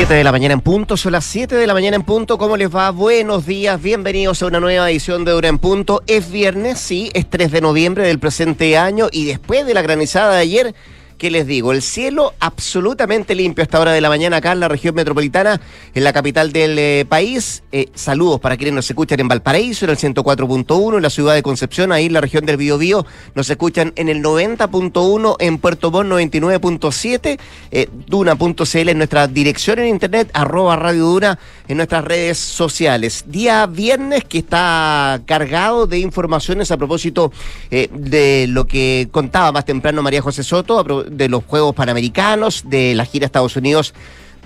7 de la mañana en punto, son las 7 de la mañana en punto. ¿Cómo les va? Buenos días, bienvenidos a una nueva edición de Hora en Punto. Es viernes, sí, es 3 de noviembre del presente año y después de la granizada de ayer ¿qué les digo? El cielo absolutamente limpio a esta hora de la mañana acá en la región metropolitana, en la capital del eh, país. Eh, saludos para quienes nos escuchan en Valparaíso, en el 104.1, en la ciudad de Concepción, ahí en la región del Biobío, nos escuchan en el 90.1, en Puerto Montt 99.7, eh, duna.cl en nuestra dirección en internet, arroba Radio Duna en nuestras redes sociales. Día viernes que está cargado de informaciones a propósito de lo que contaba más temprano María José Soto, de los Juegos Panamericanos, de la gira a Estados Unidos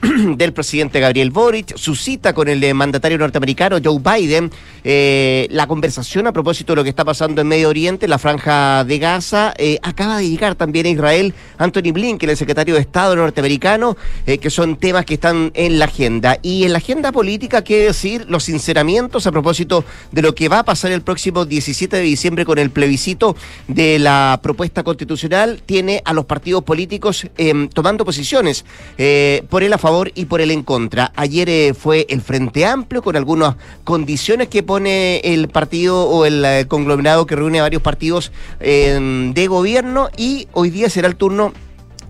del presidente Gabriel Boric, su cita con el eh, mandatario norteamericano Joe Biden, eh, la conversación a propósito de lo que está pasando en Medio Oriente, la franja de Gaza, eh, acaba de llegar también a Israel Anthony Blinken, el secretario de Estado norteamericano, que son temas que están en la agenda. Y en la agenda política, qué decir, los sinceramientos a propósito de lo que va a pasar el próximo 17 de diciembre con el plebiscito de la propuesta constitucional, tiene a los partidos políticos em, tomando posiciones por el favor y por el en contra. Ayer eh, fue el Frente Amplio con algunas condiciones que pone el partido o el eh, conglomerado que reúne a varios partidos em, de gobierno y hoy día será el turno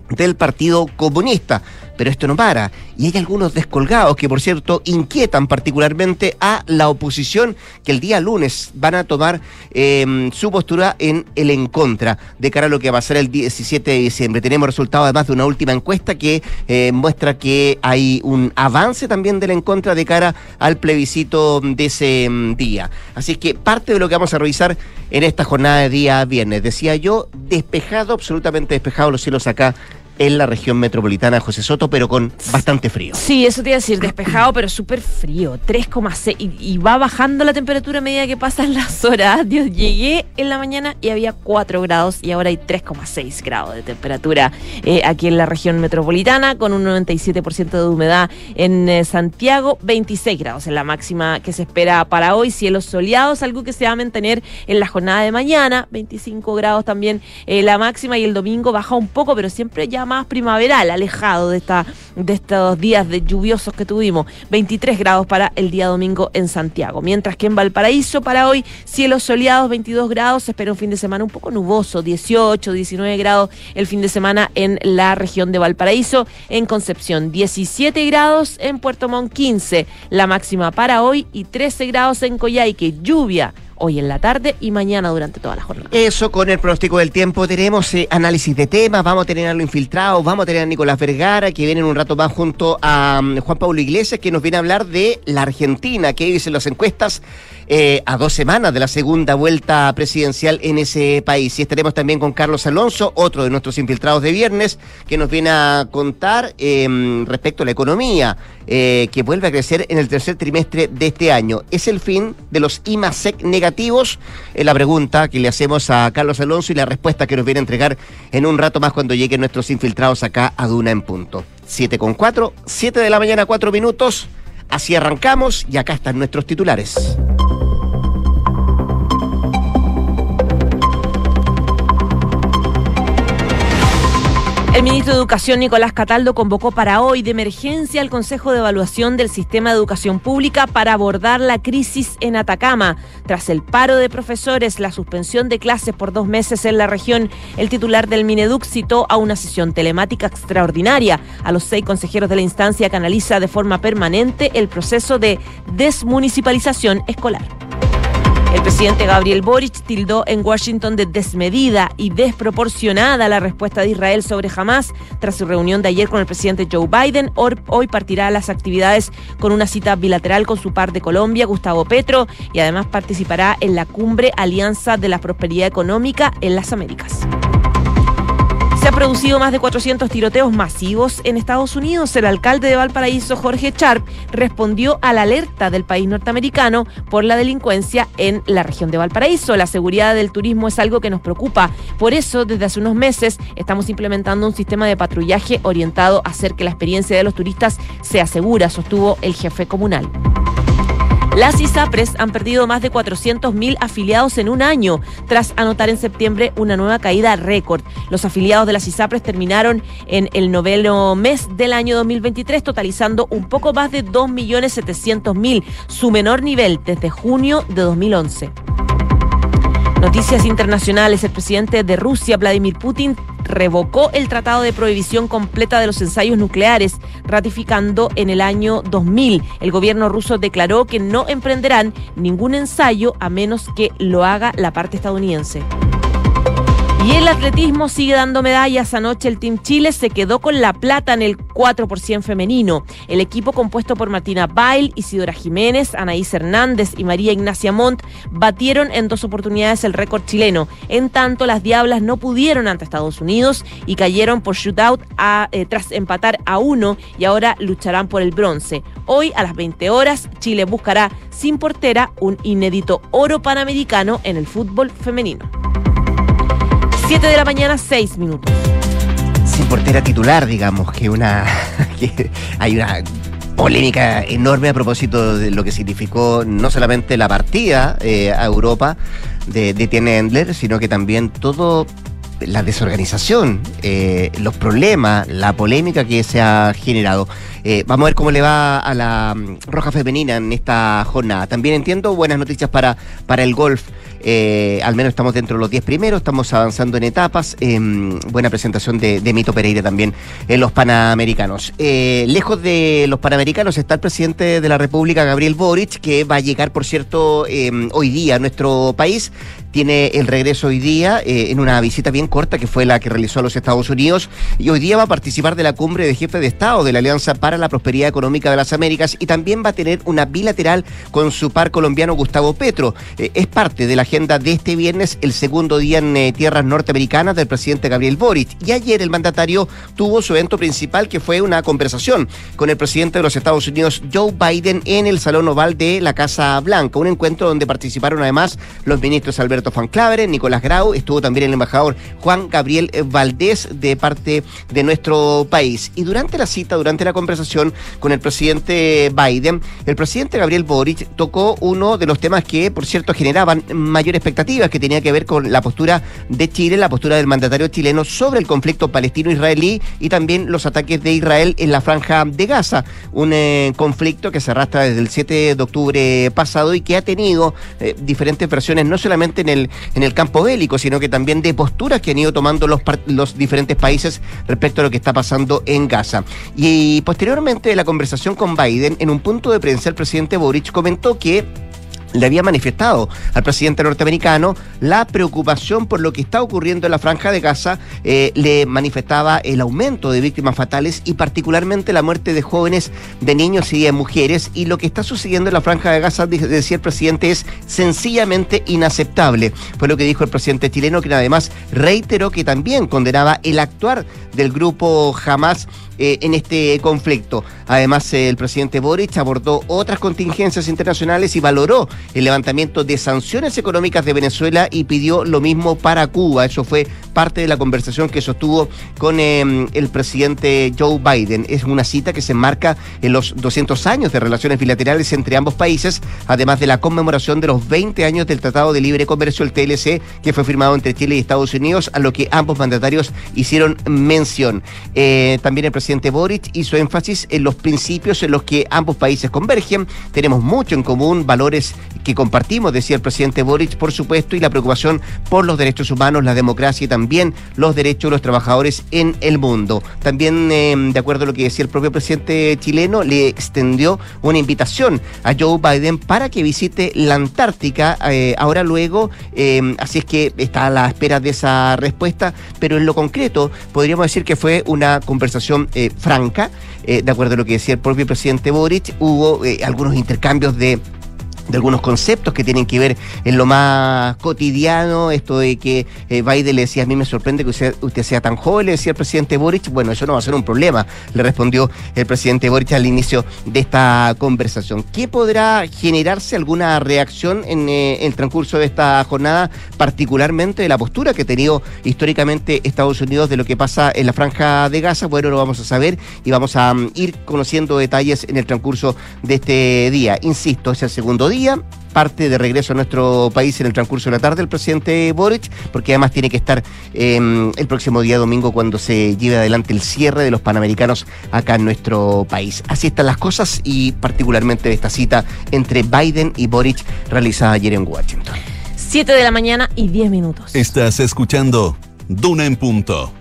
del Partido Comunista pero esto no para. Y hay algunos descolgados que, por cierto, inquietan particularmente a la oposición que el día lunes van a tomar em, su postura en el en contra de cara a lo que va a ser el 17 de diciembre. Tenemos resultados además de una última encuesta que eh, muestra que hay un avance también del en contra de cara al plebiscito de ese em, día. Así que parte de lo que vamos a revisar en esta jornada de día viernes. Decía yo, despejado, absolutamente despejado los cielos acá en la región metropolitana José Soto, pero con bastante frío. Sí, eso te iba a decir, despejado, pero súper frío, 3,6. Y, va bajando la temperatura a medida que pasan las horas. Dios, llegué en la mañana y había 4 grados y ahora hay 3,6 grados de temperatura eh, aquí en la región metropolitana, con un 97% de humedad en eh, Santiago, 26 grados en la máxima que se espera para hoy, cielos soleados, algo que se va a mantener en la jornada de mañana, 25 grados también eh, la máxima y el domingo baja un poco, pero siempre ya más primaveral, alejado de, esta, de estos días de lluviosos que tuvimos. 23 grados para el día domingo en Santiago. Mientras que en Valparaíso para hoy, cielos soleados, 22 grados. Se espera un fin de semana un poco nuboso, 18, 19 grados el fin de semana en la región de Valparaíso. En Concepción, 17 grados. En Puerto Montt, 15 la máxima para hoy y 13 grados en Coyhaique. Lluvia hoy en la tarde y mañana durante toda la jornada. Eso con el pronóstico del tiempo. Tenemos eh, análisis de temas, vamos a tener a lo infiltrado, vamos a tener a Nicolás Vergara, que viene en un rato más junto a mm, Juan Pablo Iglesias, que nos viene a hablar de la Argentina, que dicen las encuestas eh, a dos semanas de la segunda vuelta presidencial en ese país. Y estaremos también con Carlos Alonso, otro de nuestros infiltrados de viernes, que nos viene a contar em, respecto a la economía, eh, que vuelve a crecer en el tercer trimestre de este año. ¿Es el fin de los IMASEC negativos? Es la pregunta que le hacemos a Carlos Alonso y la respuesta que nos viene a entregar en un rato más cuando lleguen nuestros infiltrados acá a Duna en punto. 7 con 4, 7 de la mañana, 4 minutos. Así arrancamos y acá están nuestros titulares. El ministro de Educación, Nicolás Cataldo, convocó para hoy de emergencia al Consejo de Evaluación del Sistema de Educación Pública para abordar la crisis en Atacama. Tras el paro de profesores, la suspensión de clases por dos meses en la región, el titular del Mineduc citó a una sesión telemática extraordinaria a los seis consejeros de la instancia que analiza de forma permanente el proceso de desmunicipalización escolar. El presidente Gabriel Boric tildó en Washington de desmedida y desproporcionada la respuesta de Israel sobre Hamas tras su reunión de ayer con el presidente Joe Biden. Hoy partirá a las actividades con una cita bilateral con su par de Colombia, Gustavo Petro, y además participará en la cumbre Alianza de la Prosperidad Económica en las Américas. Producido más de 400 tiroteos masivos en Estados Unidos. El alcalde de Valparaíso, Jorge Sharp, respondió a la alerta del país norteamericano por la delincuencia en la región de Valparaíso. La seguridad del turismo es algo que nos preocupa. Por eso, desde hace unos meses, estamos implementando un sistema de patrullaje orientado a hacer que la experiencia de los turistas sea segura, sostuvo el jefe comunal. Las ISAPRES han perdido más de 400.000 afiliados en un año, tras anotar en septiembre una nueva caída récord. Los afiliados de las ISAPRES terminaron en el noveno mes del año 2023, totalizando un poco más de 2.700.000, su menor nivel desde junio de 2011. Noticias internacionales. El presidente de Rusia, Vladimir Putin, revocó el Tratado de Prohibición Completa de los Ensayos Nucleares, ratificando en el año 2000. El gobierno ruso declaró que no emprenderán ningún ensayo a menos que lo haga la parte estadounidense. Y el atletismo sigue dando medallas. Anoche el Team Chile se quedó con la plata en el 4% femenino. El equipo compuesto por Martina Bail, Isidora Jiménez, Anaís Hernández y María Ignacia Montt batieron en dos oportunidades el récord chileno. En tanto, las Diablas no pudieron ante Estados Unidos y cayeron por shootout eh, tras empatar a uno y ahora lucharán por el bronce. Hoy a las 20 horas, Chile buscará sin portera un inédito oro panamericano en el fútbol femenino. 7 de la mañana, 6 minutos. Sin portera titular, digamos, que una. hay una polémica enorme a propósito de lo que significó no solamente la partida eh, a Europa de, de Tiene Endler, sino que también todo la desorganización, eh, los problemas, la polémica que se ha generado. Eh, vamos a ver cómo le va a la mm, Roja Femenina en esta jornada. También entiendo buenas noticias para, para el golf. Eh, al menos estamos dentro de los 10 primeros, estamos avanzando en etapas. Em, buena presentación de, Mito Pereira también en los Panamericanos. Eh, lejos de los Panamericanos está el presidente de la República, Gabriel Boric, que va a llegar, por cierto, em, hoy día a nuestro país. Tiene el regreso hoy día eh, en una visita bien corta que fue la que realizó a los Estados Unidos y hoy día va a participar de la cumbre de jefes de Estado de la Alianza para la Prosperidad Económica de las Américas y también va a tener una bilateral con su par colombiano Gustavo Petro. es parte de la de este viernes, el segundo día en eh, tierras norteamericanas del presidente Gabriel Boric. Y ayer el mandatario tuvo su evento principal, que fue una conversación con el presidente de los Estados Unidos, Joe Biden, en el Salón Oval de la Casa Blanca. Un encuentro donde participaron además los ministros Alberto Van Claveren, Nicolás Grau, estuvo también el embajador Juan Gabriel Valdés de parte de nuestro país. Y durante la cita, durante la conversación con el presidente Biden, el presidente Gabriel Boric tocó uno de los temas que, por cierto, generaban mayor expectativas que tenía que ver con la postura de Chile, la postura del mandatario chileno sobre el conflicto palestino-israelí y también los ataques de Israel en la franja de Gaza, un eh, conflicto que se arrastra desde el 7 de octubre pasado y que ha tenido eh, diferentes versiones, no solamente en el, en el campo bélico, sino que también de posturas que han ido tomando los, los diferentes países respecto a lo que está pasando en Gaza. Y posteriormente de la conversación con Biden, en un punto de prensa, el presidente Boric comentó que le había manifestado al presidente norteamericano la preocupación por lo que está ocurriendo en la franja de Gaza, eh, le manifestaba el aumento de víctimas fatales y particularmente la muerte de jóvenes, de niños y de mujeres, y lo que está sucediendo en la franja de Gaza, decía el presidente, es sencillamente inaceptable. Fue lo que dijo el presidente chileno, que además reiteró que también condenaba el actuar del grupo Hamas eh, en este conflicto. Además, el presidente Boric abordó otras contingencias internacionales y valoró el levantamiento de sanciones económicas de Venezuela y pidió lo mismo para Cuba. Eso fue parte de la conversación que sostuvo con em, el presidente Joe Biden. Es una cita que se enmarca en los 200 años de relaciones bilaterales entre ambos países, además de la conmemoración de los 20 años del Tratado de Libre Comercio, el TLC, que fue firmado entre Chile y Estados Unidos, a lo que ambos mandatarios hicieron mención. Eh, también el presidente presidente Boric hizo énfasis en los principios en los que ambos países convergen. Tenemos mucho en común, valores que compartimos, decía el presidente Boric, por supuesto, y la preocupación por los derechos humanos, la democracia y también los derechos de los trabajadores en el mundo. También, em, de acuerdo a lo que decía el propio presidente chileno, le extendió una invitación a Joe Biden para que visite la Antártica eh, ahora luego, em, así es que está a la espera de esa respuesta, pero en lo concreto podríamos decir que fue una conversación eh, franca, eh, de acuerdo a lo que decía el propio presidente Boric, hubo eh, algunos intercambios de algunos conceptos que tienen que ver en lo más cotidiano, esto de que eh, Biden le decía, a mí me sorprende que usted, sea tan joven, le decía el presidente Boric, bueno, eso no va a ser un problema, le respondió el presidente Boric al inicio de esta conversación. ¿Qué podrá generarse alguna reacción en eh, el transcurso de esta jornada, particularmente de la postura que ha tenido históricamente Estados Unidos de lo que pasa en la franja de Gaza? Bueno, lo vamos a saber y vamos a mm, ir conociendo detalles en el transcurso de este día. Insisto, es el segundo día parte de regreso a nuestro país en el transcurso de la tarde el presidente Boric, porque además tiene que estar em, el próximo día domingo cuando se lleve adelante el cierre de los Panamericanos acá en nuestro país. Así están las cosas y particularmente esta cita entre Biden y Boric realizada ayer en Washington. Siete de la mañana y diez minutos. Estás escuchando Duna en punto.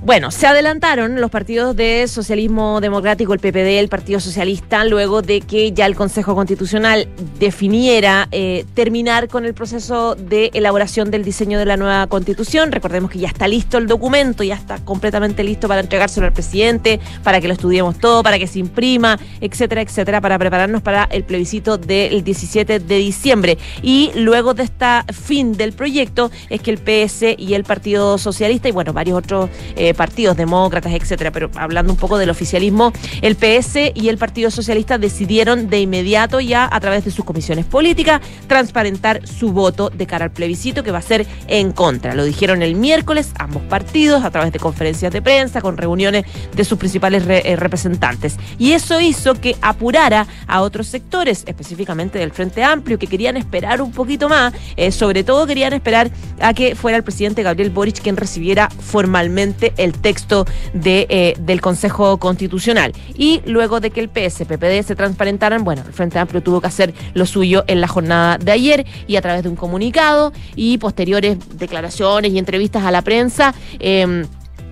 Bueno, se adelantaron los partidos de socialismo democrático, el PPD, el Partido Socialista, luego de que ya el Consejo Constitucional definiera eh, terminar con el proceso de elaboración del diseño de la nueva Constitución. Recordemos que ya está listo el documento, ya está completamente listo para entregárselo al presidente, para que lo estudiemos todo, para que se imprima, etcétera, etcétera, para prepararnos para el plebiscito del 17 de diciembre. Y luego de esta fin del proyecto es que el PS y el Partido Socialista y bueno, varios otros... Eh, partidos demócratas, etcétera, pero hablando un poco del oficialismo, el PS y el Partido Socialista decidieron de inmediato ya a través de sus comisiones políticas transparentar su voto de cara al plebiscito que va a ser en contra. Lo dijeron el miércoles ambos partidos a través de conferencias de prensa con reuniones de sus principales eh, representantes. Y eso hizo que apurara a otros sectores, específicamente del Frente Amplio, que querían esperar un poquito más, eh, sobre todo querían esperar a que fuera el presidente Gabriel Boric quien recibiera formalmente el texto de, eh, del Consejo Constitucional. Y luego de que el PS, PPD se transparentaran, bueno, el Frente Amplio tuvo que hacer lo suyo en la jornada de ayer y a través de un comunicado y posteriores declaraciones y entrevistas a la prensa. Eh,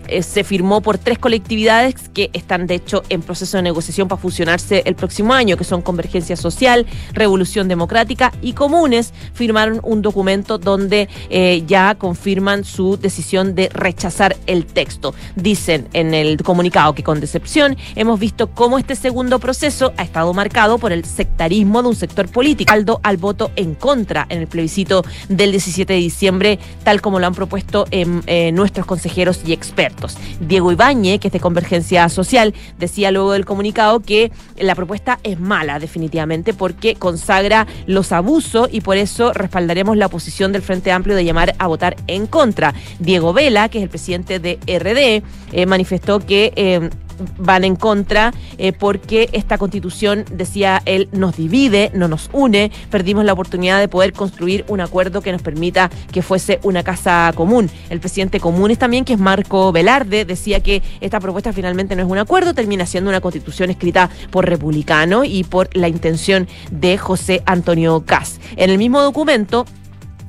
eh, se firmó por tres colectividades que están de hecho en proceso de negociación para fusionarse el próximo año, que son Convergencia Social, Revolución Democrática y Comunes, firmaron un documento donde eh, ya confirman su decisión de rechazar el texto. Dicen en el comunicado que con decepción hemos visto cómo este segundo proceso ha estado marcado por el sectarismo de un sector político, aldo al voto en contra en el plebiscito del 17 de diciembre, tal como lo han propuesto eh, nuestros consejeros y expertos. Diego Ibañez, que es de Convergencia Social, decía luego del comunicado que la propuesta es mala, definitivamente, porque consagra los abusos y por eso respaldaremos la posición del Frente Amplio de llamar a votar en contra. Diego Vela, que es el presidente de RD, eh, manifestó que eh, van en contra eh, porque esta constitución, decía él, nos divide, no nos une, perdimos la oportunidad de poder construir un acuerdo que nos permita que fuese una casa común. El presidente común es también, que es Marco Velarde, decía que esta propuesta finalmente no es un acuerdo, termina siendo una constitución escrita por republicano y por la intención de José Antonio Cas. En el mismo documento,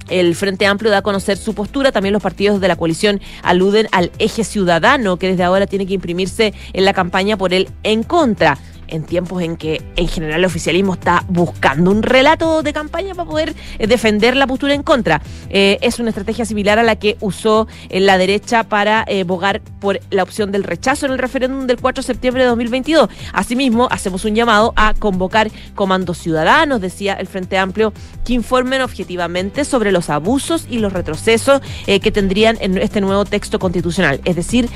el Frente Amplio da a conocer su postura, también los partidos de la coalición aluden al eje ciudadano que desde ahora tiene que imprimirse en la campaña por el en contra en tiempos en que en general el oficialismo está buscando un relato de campaña para poder eh, defender la postura en contra. Eh, es una estrategia similar a la que usó eh, la derecha para bogar por la opción del rechazo en el referéndum del 4 de septiembre de 2022. Asimismo, hacemos un llamado a convocar comandos ciudadanos, decía el Frente Amplio, que informen objetivamente sobre los abusos y los retrocesos que tendrían en este nuevo texto constitucional. Es decir,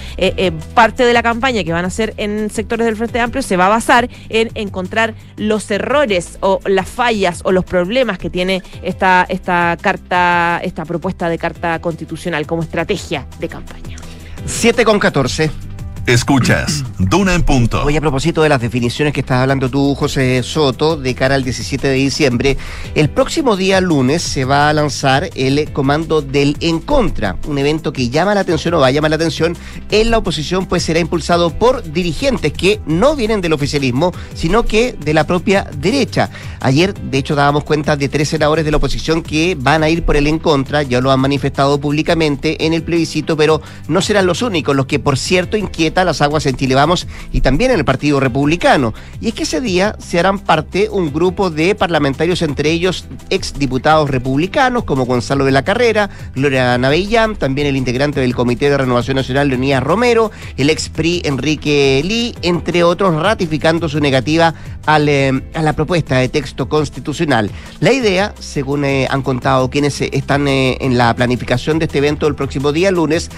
parte de la campaña que van a hacer en sectores del Frente Amplio se va a basar en encontrar los errores o las fallas o los problemas que tiene esta, esta carta, esta propuesta de carta constitucional como estrategia de campaña. 7 con 14. Escuchas, Duna en punto. Hoy a propósito de las definiciones que estás hablando tú, José Soto, de cara al 17 de diciembre, el próximo día lunes se va a lanzar el comando del En Contra, un evento que llama la atención o va a llamar la atención en la oposición, pues será impulsado por dirigentes que no vienen del oficialismo, sino que de la propia derecha. Ayer, de hecho, dábamos cuenta de tres senadores de la oposición que van a ir por el En Contra, ya lo han manifestado públicamente en el plebiscito, pero no serán los únicos, los que por cierto inquietan Las Aguas en Chile Vamos y también en el Partido Republicano. Y es que ese día se harán parte un grupo de parlamentarios, entre ellos exdiputados republicanos como Gonzalo de la Carrera, Gloria Navellán, también el integrante del Comité de Renovación Nacional, Leonidas Romero, el ex PRI Enrique Lee, entre otros, ratificando su negativa al, eh, a la propuesta de texto constitucional. La idea, según eh, han contado quienes están eh, en la planificación de este evento el próximo día lunes,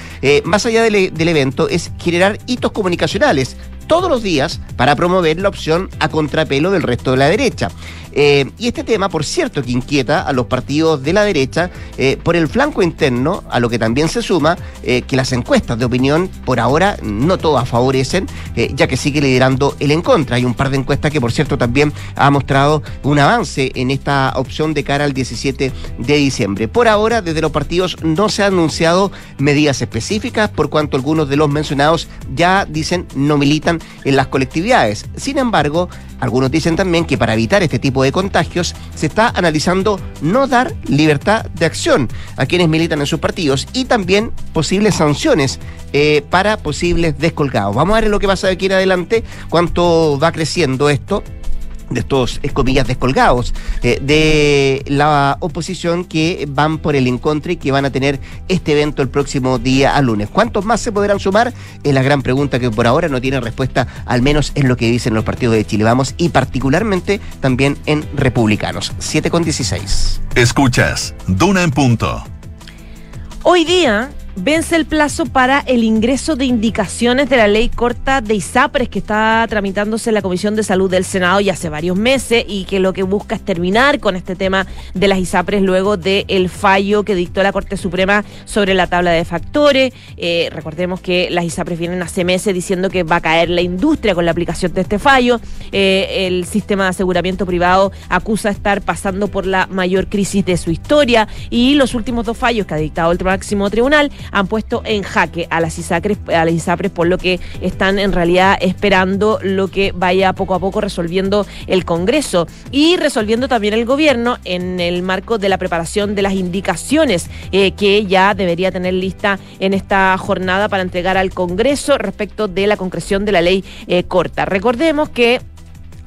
más allá del evento, es generar hitos comunicacionales todos los días para promover la opción a contrapelo del resto de la derecha. Eh, y este tema, por cierto, que inquieta a los partidos de la derecha eh, por el flanco interno, a lo que también se suma eh, que las encuestas de opinión por ahora no todas favorecen, ya que sigue liderando el en contra. Hay un par de encuestas que, por cierto, también ha mostrado un avance en esta opción de cara al 17 de diciembre. Por ahora, desde los partidos no se han anunciado medidas específicas, por cuanto algunos de los mencionados ya dicen no militan en las colectividades. Sin embargo, algunos dicen también que para evitar este tipo de contagios se está analizando no dar libertad de acción a quienes militan en sus partidos y también posibles sanciones eh, para posibles descolgados. Vamos a ver lo que pasa de aquí en adelante, cuánto va creciendo esto de estos, comillas, descolgados eh, de la oposición que van por el encuentro y que van a tener este evento el próximo día a lunes. ¿Cuántos más se podrán sumar? Es la gran pregunta que por ahora no tiene respuesta, al menos en lo que dicen los partidos de Chile Vamos y particularmente también en republicanos. 7 con 16. Escuchas, Duna en punto. Hoy día Vence el plazo para el ingreso de indicaciones de la ley corta de ISAPRES que está tramitándose en la Comisión de Salud del Senado ya hace varios meses y que lo que busca es terminar con este tema de las ISAPRES luego del fallo que dictó la Corte Suprema sobre la tabla de factores. Eh, recordemos que las ISAPRES vienen hace meses diciendo que va a caer la industria con la aplicación de este fallo. Eh, el sistema de aseguramiento privado acusa estar pasando por la mayor crisis de su historia y los últimos dos fallos que ha dictado el máximo tribunal han puesto en jaque a las ISAPRES, a las por lo que están en realidad esperando lo que vaya poco a poco resolviendo el Congreso y resolviendo también el gobierno en el marco de la preparación de las indicaciones eh, que ya debería tener lista en esta jornada para entregar al Congreso respecto de la concreción de la ley eh, corta. Recordemos que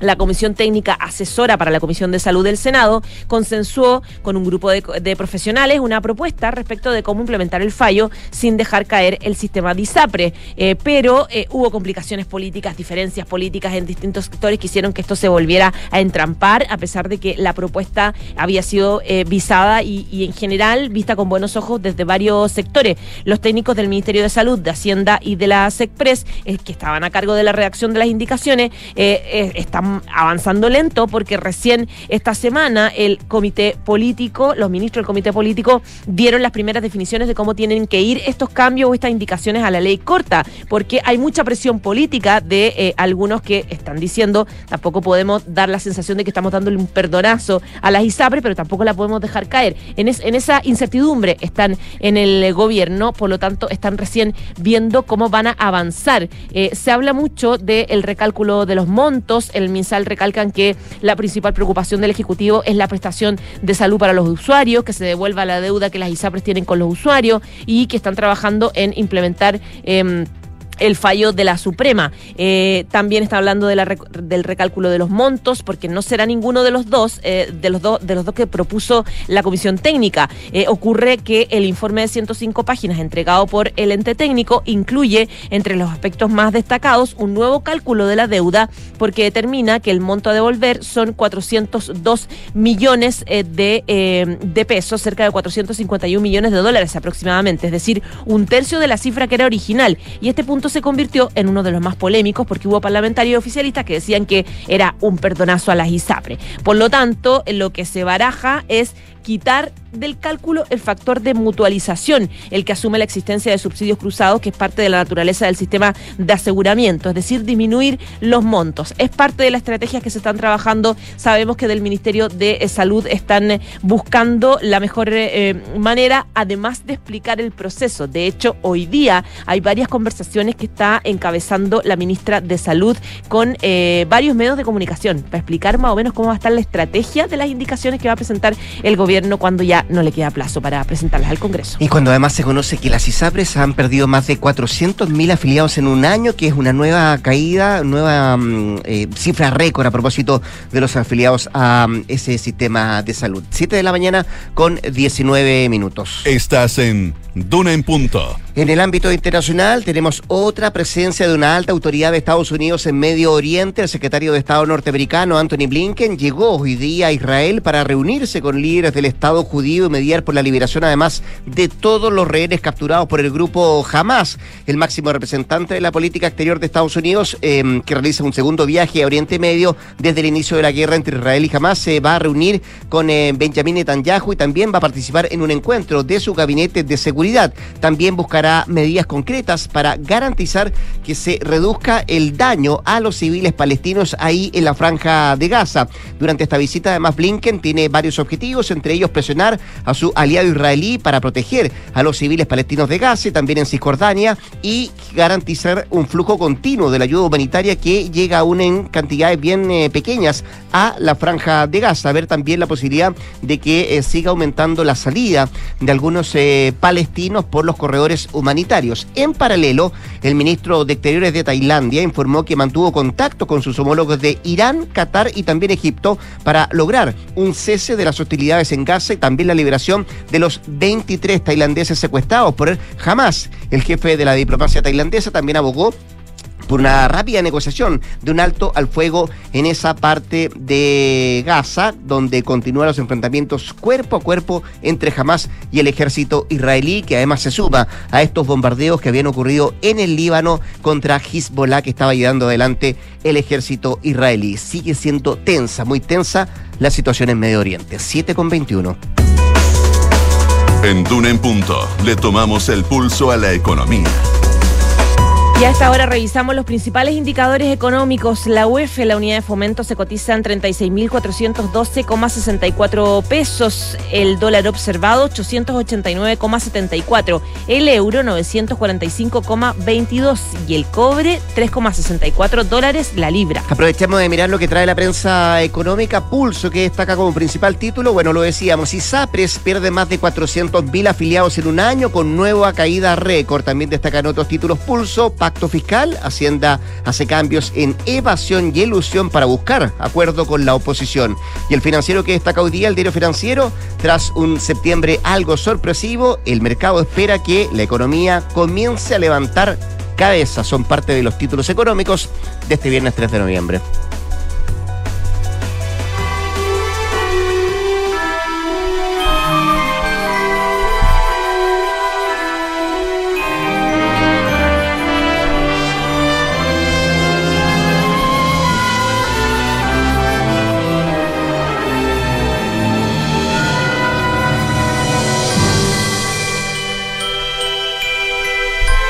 la Comisión Técnica Asesora para la Comisión de Salud del Senado consensuó con un grupo de, profesionales una propuesta respecto de cómo implementar el fallo sin dejar caer el sistema de ISAPRE. Eh, pero eh, hubo complicaciones políticas, diferencias políticas en distintos sectores que hicieron que esto se volviera a entrampar, a pesar de que la propuesta había sido eh, visada y, en general vista con buenos ojos desde varios sectores. Los técnicos del Ministerio de Salud, de Hacienda y de la SECPRES, que estaban a cargo de la redacción de las indicaciones, están avanzando lento porque recién esta semana el comité político, los ministros del comité político dieron las primeras definiciones de cómo tienen que ir estos cambios o estas indicaciones a la ley corta, porque hay mucha presión política de eh, algunos que están diciendo tampoco podemos dar la sensación de que estamos dándole un perdonazo a las ISAPRE, pero tampoco la podemos dejar caer. En, en esa incertidumbre están en el gobierno, por lo tanto están recién viendo cómo van a avanzar. Eh, se habla mucho del recálculo de los montos, el MinSal recalcan que la principal preocupación del Ejecutivo es la prestación de salud para los usuarios, que se devuelva la deuda que las ISAPRES tienen con los usuarios y que están trabajando en implementar... Eh, el fallo de la Suprema. Eh, también está hablando de la, del recálculo de los montos, porque no será ninguno de los dos, eh, de los dos, de los dos que propuso la comisión técnica. Eh, ocurre que el informe de 105 páginas entregado por el ente técnico incluye entre los aspectos más destacados un nuevo cálculo de la deuda, porque determina que el monto a devolver son 402 millones de, de pesos, cerca de 451 millones de dólares aproximadamente, es decir, un tercio de la cifra que era original. Y este punto se convirtió en uno de los más polémicos porque hubo parlamentarios oficialistas que decían que era un perdonazo a las ISAPRE. Por lo tanto, lo que se baraja es quitar del cálculo el factor de mutualización, el que asume la existencia de subsidios cruzados, que es parte de la naturaleza del sistema de aseguramiento, es decir, disminuir los montos. Es parte de la estrategia que se están trabajando. Sabemos que del Ministerio de Salud están eh, buscando la mejor eh, manera, además de explicar el proceso. De hecho, hoy día hay varias conversaciones que está encabezando la ministra de Salud con eh, varios medios de comunicación para explicar más o menos cómo va a estar la estrategia de las indicaciones que va a presentar el gobierno gobierno cuando ya no le queda plazo para presentarlas al Congreso. Y cuando además se conoce que las ISAPRES han perdido más de 400.000 afiliados en un año, que es una nueva caída, nueva mm, eh, cifra récord a propósito de los afiliados a mm, ese sistema de salud. 7 de la mañana con 19 minutos. Estás en Duna en Punto. En el ámbito internacional tenemos otra presencia de una alta autoridad de Estados Unidos en Medio Oriente. El secretario de Estado norteamericano Anthony Blinken llegó hoy día a Israel para reunirse con líderes del Estado judío y mediar por la liberación además de todos los rehenes capturados por el grupo Hamas. El máximo representante de la política exterior de Estados Unidos, em, que realiza un segundo viaje a Oriente Medio desde el inicio de la guerra entre Israel y Hamas, se va a reunir con eh, Benjamin Netanyahu y también va a participar en un encuentro de su gabinete de seguridad. También buscará medidas concretas para garantizar que se reduzca el daño a los civiles palestinos ahí en la franja de Gaza. Durante esta visita, además, Blinken tiene varios objetivos, entre ellos presionar a su aliado israelí para proteger a los civiles palestinos de Gaza, también en Cisjordania, y garantizar un flujo continuo de la ayuda humanitaria que llega aún en cantidades bien eh, pequeñas a la franja de Gaza. Ver también la posibilidad de que eh, siga aumentando la salida de algunos eh, palestinos por los corredores humanitarios. En paralelo, el ministro de Exteriores de Tailandia informó que mantuvo contacto con sus homólogos de Irán, Qatar y también Egipto para lograr un cese de las hostilidades en Gaza y también la liberación de los 23 tailandeses secuestrados por Hamas. El jefe de la diplomacia tailandesa también abogó por una rápida negociación de un alto al fuego en esa parte de Gaza, donde continúan los enfrentamientos cuerpo a cuerpo entre Hamas y el ejército israelí, que además se suma a estos bombardeos que habían ocurrido en el Líbano contra Hezbollah, que estaba llevando adelante el ejército israelí. Sigue siendo tensa, muy tensa la situación en Medio Oriente. 7 con 21. En Duna en Punto le tomamos el pulso a la economía. Y a esta hora revisamos los principales indicadores económicos. La UEF, la unidad de fomento, se cotiza en 36.412,64 pesos. El dólar observado, 889,74. El euro, 945,22. Y el cobre, 3,64 dólares la libra. Aprovechemos de mirar lo que trae la prensa económica. Pulso, que destaca como principal título. Bueno, lo decíamos. ISAPRES pierde más de 400.000 afiliados en un año con nueva caída récord. También destacan otros títulos. Pulso, pacto fiscal, Hacienda hace cambios en evasión y elusión para buscar acuerdo con la oposición. Y el financiero que destaca hoy día, el diario financiero, tras un septiembre algo sorpresivo, el mercado espera que la economía comience a levantar cabeza. Son parte de los títulos económicos de este viernes 3 de noviembre.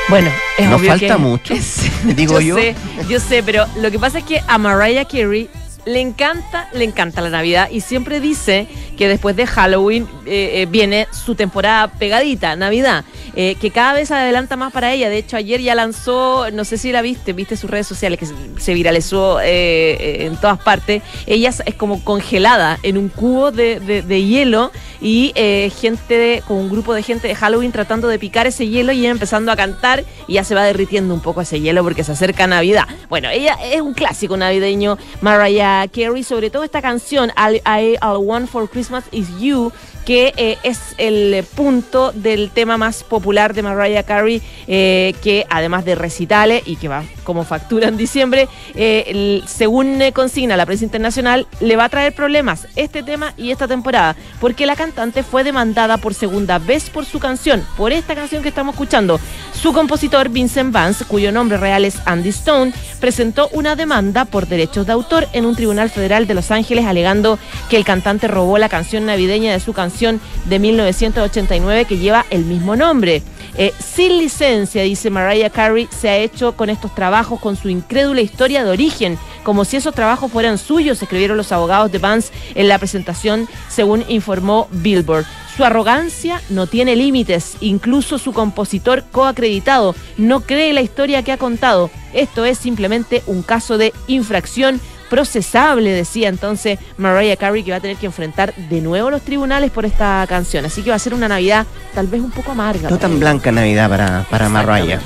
Bueno, es Nos obvio falta que- mucho, digo yo. Sé, yo sé, pero lo que pasa es que a Mariah Carey le encanta, le encanta la Navidad y siempre dice que después de Halloween eh, eh, viene su temporada pegadita, Navidad, eh, que cada vez adelanta más para ella. De hecho, ayer ya lanzó, no sé si la viste, viste sus redes sociales que se- viralizó en todas partes. Ella es como congelada en un cubo de, de- hielo y gente de- con un grupo de gente de Halloween tratando de picar ese hielo y empezando a cantar y ya se va derritiendo un poco ese hielo porque se acerca Navidad. Bueno, ella es un clásico navideño, Mariah Carey, sobre todo esta canción, I All Want for Christmas Is You, que eh, es el punto del tema más popular de Mariah Carey, eh, que además de recitales y que va como factura en diciembre, eh, según consigna la prensa internacional, le va a traer problemas este tema y esta temporada, porque la cantante fue demandada por segunda vez por su canción, por esta canción que estamos escuchando. Su compositor Vincent Vance, cuyo nombre real es Andy Stone, presentó una demanda por derechos de autor en un tribunal federal de Los Ángeles alegando que el cantante robó la canción navideña de su canción de 1989 que lleva el mismo nombre. Eh, sin licencia, dice Mariah Carey, se ha hecho con estos trabajos con su incrédula historia de origen, como si esos trabajos fueran suyos, escribieron los abogados de Vance en la presentación, según informó Billboard. Su arrogancia no tiene límites, incluso su compositor coacreditado no cree la historia que ha contado. Esto es simplemente un caso de infracción procesable, decía entonces Mariah Carey, que va a tener que enfrentar de nuevo los tribunales por esta canción. Así que va a ser una Navidad tal vez un poco amarga. No tan blanca Navidad para, para Mariah.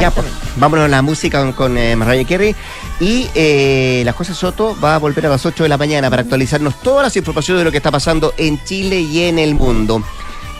Ya, pues, vámonos a la música con, con eh, Mariah Carey. Y eh, la José Soto va a volver a las 8 de la mañana para actualizarnos todas las informaciones de lo que está pasando en Chile y en el mundo.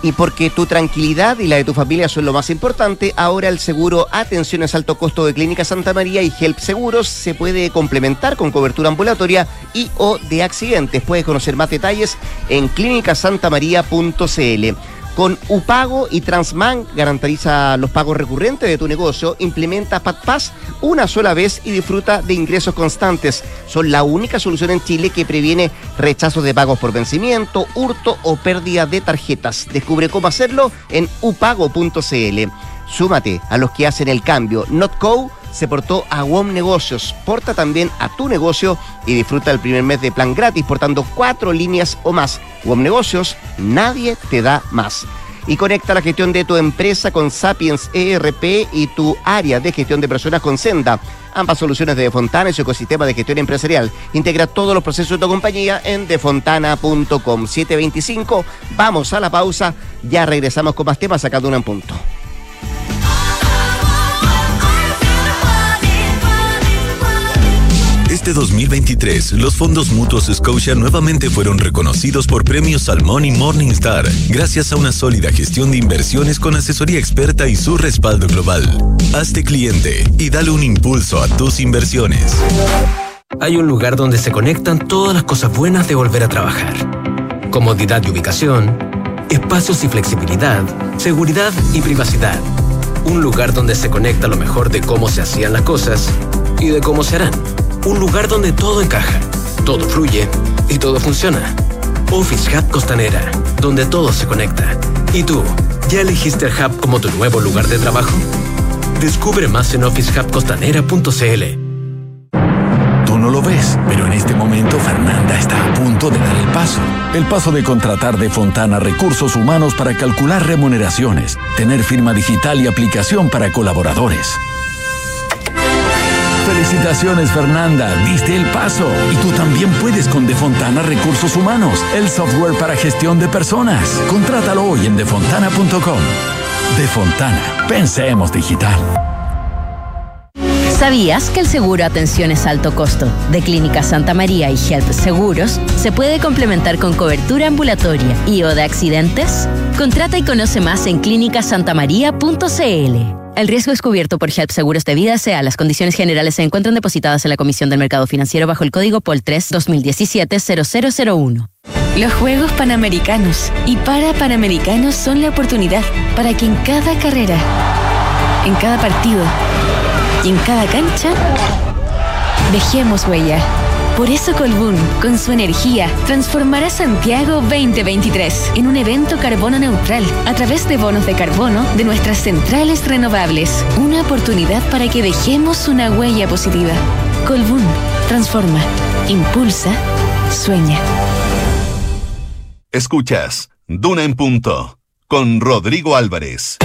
Y porque tu tranquilidad y la de tu familia son lo más importante, ahora el seguro Atenciones Alto Costo de Clínica Santa María y Help Seguros se puede complementar con cobertura ambulatoria y o de accidentes. Puedes conocer más detalles en clínicasantamaría.cl. Con Upago y Transman garantiza los pagos recurrentes de tu negocio, implementa PatPass una sola vez y disfruta de ingresos constantes. Son la única solución en Chile que previene rechazos de pagos por vencimiento, hurto o pérdida de tarjetas. Descubre cómo hacerlo en upago.cl. Súmate a los que hacen el cambio. NotCo se portó a WOM Negocios. Porta también a tu negocio y disfruta el primer mes de plan gratis portando cuatro líneas o más. WOM Negocios, nadie te da más. Y conecta la gestión de tu empresa con Sapiens ERP y tu área de gestión de personas con Senda. Ambas soluciones de Defontana y su ecosistema de gestión empresarial. Integra todos los procesos de tu compañía en defontana.com. 725. Vamos a la pausa. Ya regresamos con más temas sacando uno en punto. Este 2023, los fondos mutuos Scotia nuevamente fueron reconocidos por premios Salmón y Morningstar, gracias a una sólida gestión de inversiones con asesoría experta y su respaldo global. Hazte cliente y dale un impulso a tus inversiones. Hay un lugar donde se conectan todas las cosas buenas de volver a trabajar. Comodidad y ubicación, espacios y flexibilidad, seguridad y privacidad. Un lugar donde se conecta lo mejor de cómo se hacían las cosas y de cómo se harán un lugar donde todo encaja, todo fluye y todo funciona. Office Hub Costanera, donde todo se conecta. ¿Y tú, ya elegiste el Hub como tu nuevo lugar de trabajo? Descubre más en officehubcostanera.cl. Tú no lo ves, pero en este momento Fernanda está a punto de dar el paso. El paso de contratar de Fontana recursos humanos para calcular remuneraciones, tener firma digital y aplicación para colaboradores Felicitaciones Fernanda, diste el paso. Y tú también puedes con Defontana Recursos Humanos, el software para gestión de personas. Contrátalo hoy en defontana.com. Defontana, pensemos digital. ¿Sabías que el seguro Atenciones Alto Costo de Clínica Santa María y Help Seguros se puede complementar con cobertura ambulatoria y o de accidentes? Contrata y conoce más en clínicasantamaría.cl. El riesgo es cubierto por HELP Seguros de Vida sea Las condiciones generales se encuentran depositadas en la Comisión del Mercado Financiero bajo el código POL 3 2017-0001. Los Juegos Panamericanos y para Panamericanos son la oportunidad para que en cada carrera, en cada partido y en cada cancha dejemos huella por eso Colbún, con su energía, transformará Santiago 2023 en un evento carbono neutral a través de bonos de carbono de nuestras centrales renovables. Una oportunidad para que dejemos una huella positiva. Colbún, transforma, impulsa, sueña. Escuchas Duna en punto con Rodrigo Álvarez.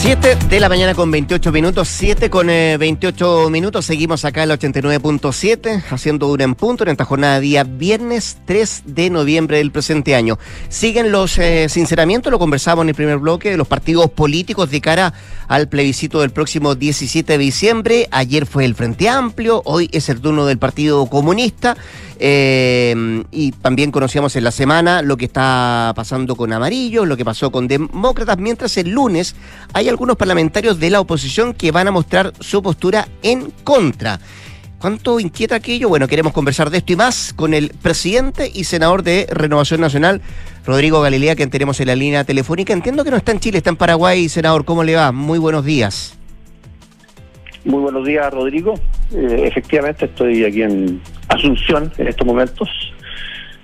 7 de la mañana con 28 minutos, 7 con 28 eh, minutos. Seguimos acá en el 89.7, haciendo una en punto en esta jornada de día viernes 3 de noviembre del presente año. Siguen los eh, sinceramientos, lo conversamos en el primer bloque, de los partidos políticos de cara al plebiscito del próximo 17 de diciembre. Ayer fue el Frente Amplio, hoy es el turno del Partido Comunista. Eh, y también conocíamos en la semana lo que está pasando con Amarillo, lo que pasó con Demócratas, mientras el lunes hay algunos parlamentarios de la oposición que van a mostrar su postura en contra. ¿Cuánto inquieta aquello? Bueno, queremos conversar de esto y más con el presidente y senador de Renovación Nacional, Rodrigo Galilea, que tenemos en la línea telefónica. Entiendo que no está en Chile, está en Paraguay. Senador, ¿cómo le va? Muy buenos días. Muy buenos días, Rodrigo. Eh, efectivamente, estoy aquí en Asunción en estos momentos,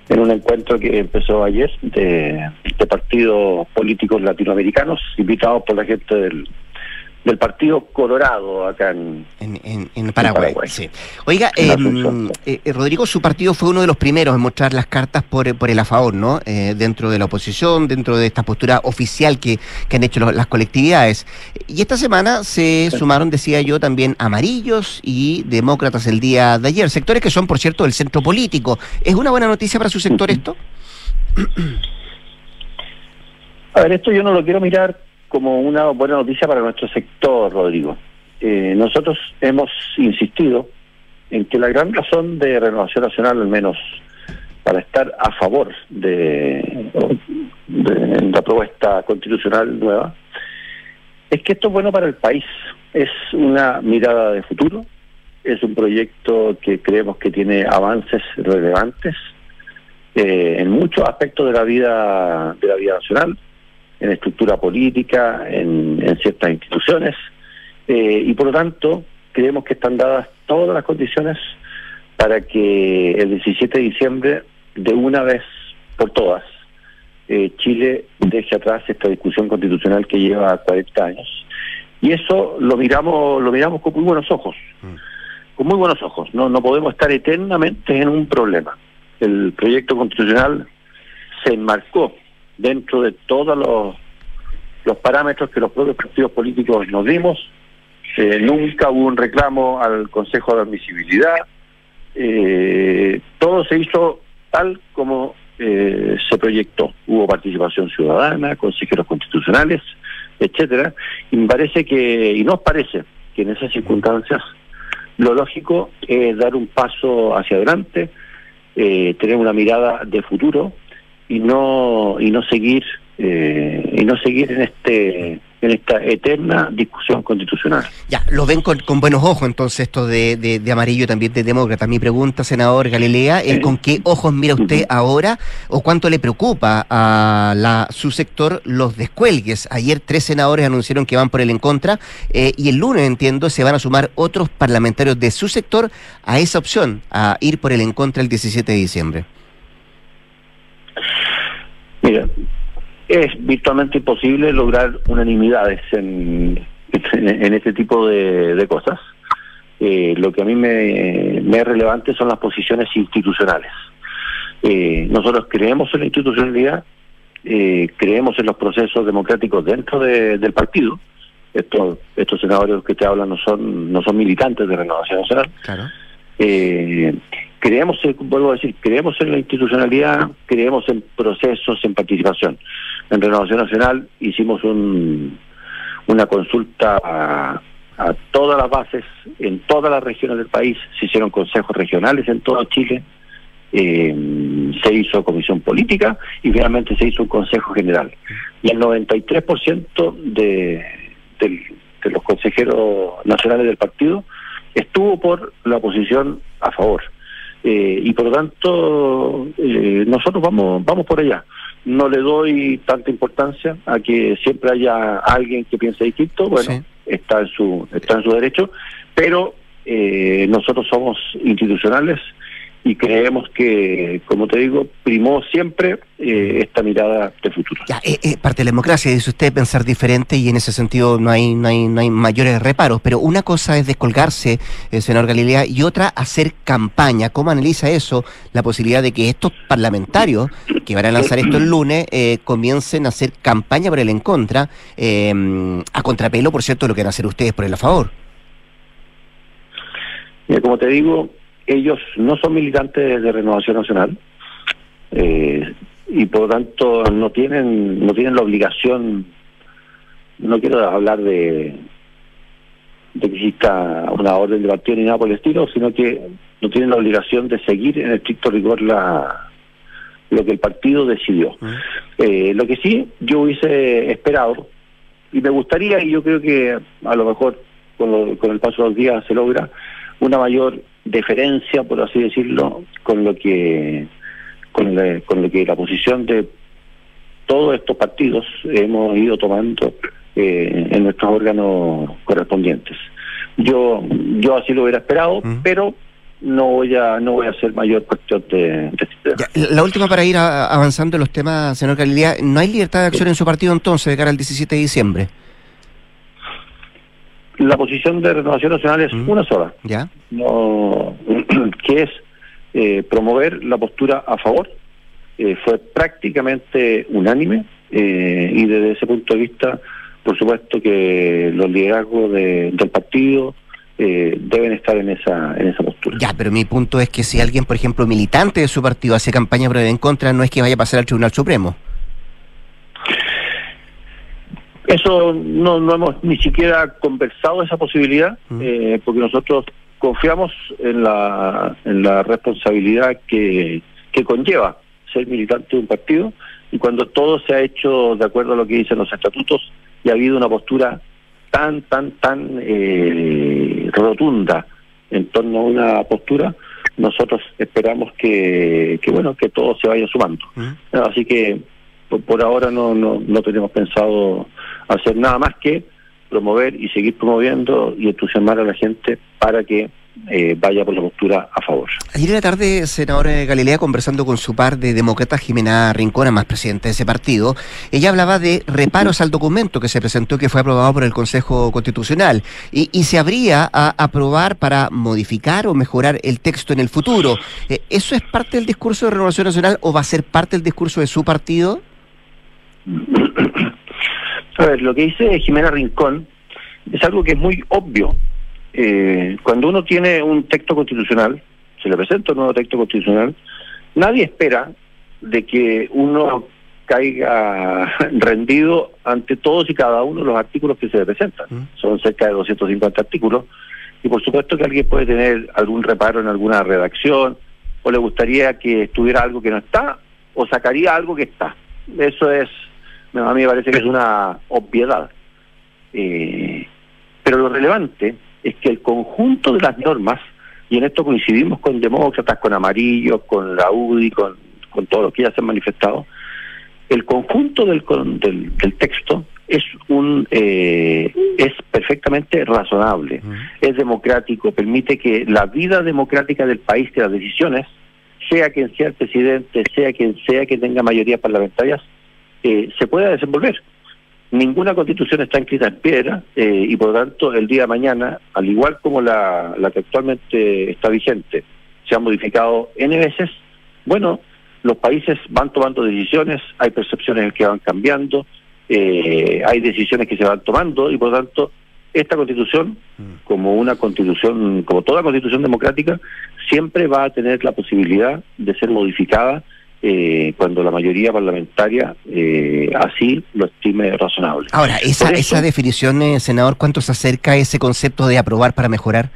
en un encuentro que empezó ayer de, partidos políticos latinoamericanos, invitados por la gente del, del partido Colorado acá en, en, Paraguay, Sí. Oiga, em, eh, eh, Rodrigo, su partido fue uno de los primeros en mostrar las cartas por, por el a favor, ¿no? Eh, dentro de la oposición, dentro de esta postura oficial que, que han hecho las colectividades. Y esta semana se sumaron, decía yo, también amarillos y demócratas el día de ayer, sectores que son, por cierto, del centro político. ¿Es una buena noticia para su sector esto? A ver, esto yo no lo quiero mirar como una buena noticia para nuestro sector, Rodrigo. Eh, nosotros hemos insistido en que la gran razón de Renovación Nacional, al menos para estar a favor de, la propuesta constitucional nueva, es que esto es bueno para el país. Es una mirada de futuro, es un proyecto que creemos que tiene avances relevantes eh, en muchos aspectos de la vida de la vida nacional en estructura política, en, ciertas instituciones, eh, y por lo tanto creemos que están dadas todas las condiciones para que el 17 de diciembre, de una vez por todas, eh, Chile deje atrás esta discusión constitucional que lleva 40 años. Y eso lo miramos, lo miramos con muy buenos ojos, con muy buenos ojos. No, no podemos estar eternamente en un problema. El proyecto constitucional se enmarcó dentro de todos los, los parámetros que los propios partidos políticos nos dimos. Eh, nunca hubo un reclamo al Consejo de Admisibilidad. Eh, todo se hizo tal como eh, se proyectó. Hubo participación ciudadana, consejeros constitucionales, etcétera. Y me parece que, y nos parece que en esas circunstancias lo lógico es dar un paso hacia adelante, tener una mirada de futuro y no y no seguir eh, y no seguir en este en esta eterna discusión constitucional. Ya, lo ven con, buenos ojos entonces esto de, de, amarillo también de demócrata. Mi pregunta, senador Galilea, es ¿con qué ojos mira usted ahora o cuánto le preocupa a la, su sector los descuelgues? Ayer tres senadores anunciaron que van por el en contra eh, y el lunes, entiendo, se van a sumar otros parlamentarios de su sector a esa opción, a ir por el en contra el 17 de diciembre. Mira, es virtualmente imposible lograr unanimidades en, en, este tipo de, cosas. Eh, lo que a mí me, es relevante son las posiciones institucionales. Eh, nosotros creemos en la institucionalidad, eh, creemos en los procesos democráticos dentro del partido. Estos, estos senadores que te hablan no son no son militantes de Renovación Nacional. Claro. Creemos, vuelvo a decir, creemos en la institucionalidad, creemos en procesos, en participación. En Renovación Nacional hicimos un, una consulta a, todas las bases, en todas las regiones del país, se hicieron consejos regionales en todo Chile, eh, se hizo comisión política y finalmente se hizo un consejo general. Y el 93% de, de, de los consejeros nacionales del partido estuvo por la oposición a favor. Eh, y por lo tanto, eh, nosotros vamos, vamos por allá. No le doy tanta importancia a que siempre haya alguien que piense distinto, bueno, está en su, está en su derecho, pero eh, nosotros somos institucionales y creemos que, como te digo, primó siempre eh, esta mirada de futuro. Ya, eh, eh, parte de la democracia, dice usted, pensar diferente y en ese sentido no hay, no hay, no hay mayores reparos, pero una cosa es descolgarse, senador Galilea, y otra hacer campaña. ¿Cómo analiza eso, la posibilidad de que estos parlamentarios que van a lanzar esto el lunes comiencen a hacer campaña por el en contra, a contrapelo, por cierto, lo que van a hacer ustedes por el a favor? como te digo, ellos no son militantes de Renovación Nacional eh, y por lo tanto no tienen no tienen la obligación no quiero hablar de de que exista una orden de partido ni nada por el estilo sino que no tienen la obligación de seguir en estricto rigor la lo que el partido decidió. Eh, lo que sí yo hubiese esperado y me gustaría y yo creo que a lo mejor con, con el paso de los días se logra una mayor deferencia, por así decirlo, con lo que con, con lo que la posición de todos estos partidos hemos ido tomando eh, en nuestros órganos correspondientes. Yo yo así lo hubiera esperado, pero no voy a no voy a hacer mayor cuestión de, este La última para ir avanzando en los temas, señor Galilea, ¿no hay libertad de acción en su partido entonces de cara al 17 de diciembre? La posición de Renovación Nacional es Mm. una sola, ¿Ya? no, que es eh, promover la postura a favor. Eh, fue prácticamente unánime eh, y desde ese punto de vista, por supuesto que los liderazgos de- del partido eh, deben estar en esa en esa postura. Ya, pero mi punto es que si alguien, por ejemplo, militante de su partido hace campaña en contra, no es que vaya a pasar al Tribunal Supremo. Eso no, no hemos ni siquiera conversado esa posibilidad, Mm. eh, porque nosotros confiamos en la, en la responsabilidad que, que conlleva ser militante de un partido y cuando todo se ha hecho de acuerdo a lo que dicen los estatutos y ha habido una postura tan, tan, tan eh, rotunda en torno a una postura, nosotros esperamos que, que bueno que todo se vaya sumando. Así que por, por ahora no, no, no tenemos pensado hacer nada más que promover y seguir promoviendo y entusiasmar a la gente para que eh, vaya por la postura a favor. Ayer en la tarde, senadora de Galilea, conversando con su par de demócratas, Jimena Rincón, más presidente de ese partido, ella hablaba de reparos al documento que se presentó que fue aprobado por el Consejo Constitucional y, y se habría a aprobar para modificar o mejorar el texto en el futuro. Eh, ¿Eso es parte del discurso de Renovación Nacional o va a ser parte del discurso de su partido? A ver, lo que dice Jimena Rincón es algo que es muy obvio. Eh, cuando uno tiene un texto constitucional, se le presenta un nuevo texto constitucional, nadie espera de que uno caiga rendido ante todos y cada uno de los artículos que se le presentan. Mm. Son cerca de 250 artículos y por supuesto que alguien puede tener algún reparo en alguna redacción o le gustaría que estuviera algo que no está o sacaría algo que está. Eso es, a mí me parece que es una obviedad. Eh, pero lo relevante es que el conjunto de las normas, y en esto coincidimos con demócratas, con amarillos, con la UDI, con, con todos los que ya se han manifestado, el conjunto del, del, del texto es un eh, es perfectamente razonable, es democrático, permite que la vida democrática del país, que las decisiones, sea quien sea el presidente, sea quien sea que tenga mayoría parlamentarias, eh, se pueda desenvolver. Ninguna constitución está escrita en piedra eh, y por lo tanto el día de mañana, al igual como la, la que actualmente está vigente, se ha modificado N veces, bueno, los países van tomando decisiones, hay percepciones que van cambiando, eh, hay decisiones que se van tomando y por lo tanto esta constitución, como una constitución, como toda constitución democrática, siempre va a tener la posibilidad de ser modificada eh, cuando la mayoría parlamentaria eh, así lo estime razonable. Ahora, esa, eso- esa definición, eh, senador, ¿cuánto se acerca a ese concepto de aprobar para mejorar?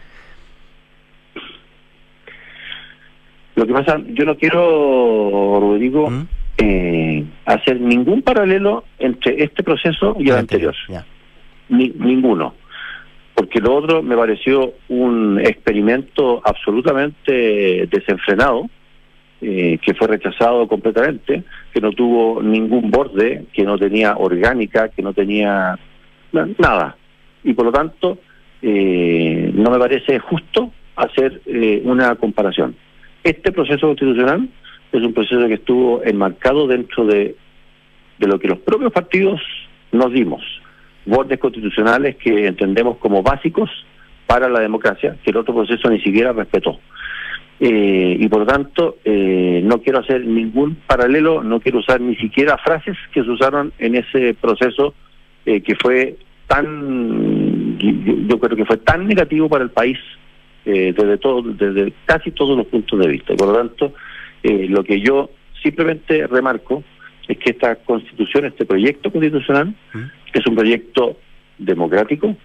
Lo que pasa, yo no quiero, Rodrigo, ¿Mm? eh, hacer ningún paralelo entre este proceso y el anterior. Ya. Ni- ninguno. Porque lo otro me pareció un experimento absolutamente desenfrenado, eh, que fue rechazado completamente, que no tuvo ningún borde, que no tenía orgánica, que no tenía na- nada. Y por lo tanto, eh, no me parece justo hacer eh, una comparación. Este proceso constitucional es un proceso que estuvo enmarcado dentro de, de lo que los propios partidos nos dimos, bordes constitucionales que entendemos como básicos para la democracia, que el otro proceso ni siquiera respetó. Eh, y por lo tanto, eh, no quiero hacer ningún paralelo, no quiero usar ni siquiera frases que se usaron en ese proceso eh, que fue tan, yo, creo que fue tan negativo para el país eh, desde todo, desde casi todos los puntos de vista. Por lo tanto, eh, lo que yo simplemente remarco es que esta constitución, este proyecto constitucional, es un proyecto democrático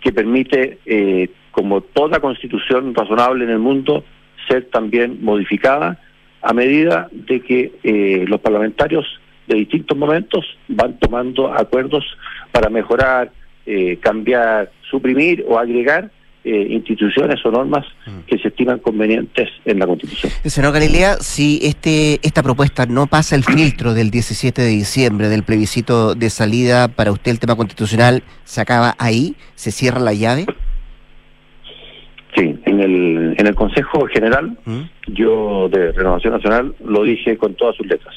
que permite, como toda constitución razonable en el mundo, ser también modificada a medida de que eh, los parlamentarios de distintos momentos van tomando acuerdos para mejorar, eh, cambiar, suprimir o agregar eh, instituciones o normas que se estiman convenientes en la Constitución. Senador Galilea, si este, esta propuesta no pasa el filtro del 17 de diciembre del plebiscito de salida para usted el tema constitucional, ¿se acaba ahí? ¿Se cierra la llave? En el, en el Consejo General, yo de Renovación Nacional lo dije con todas sus letras.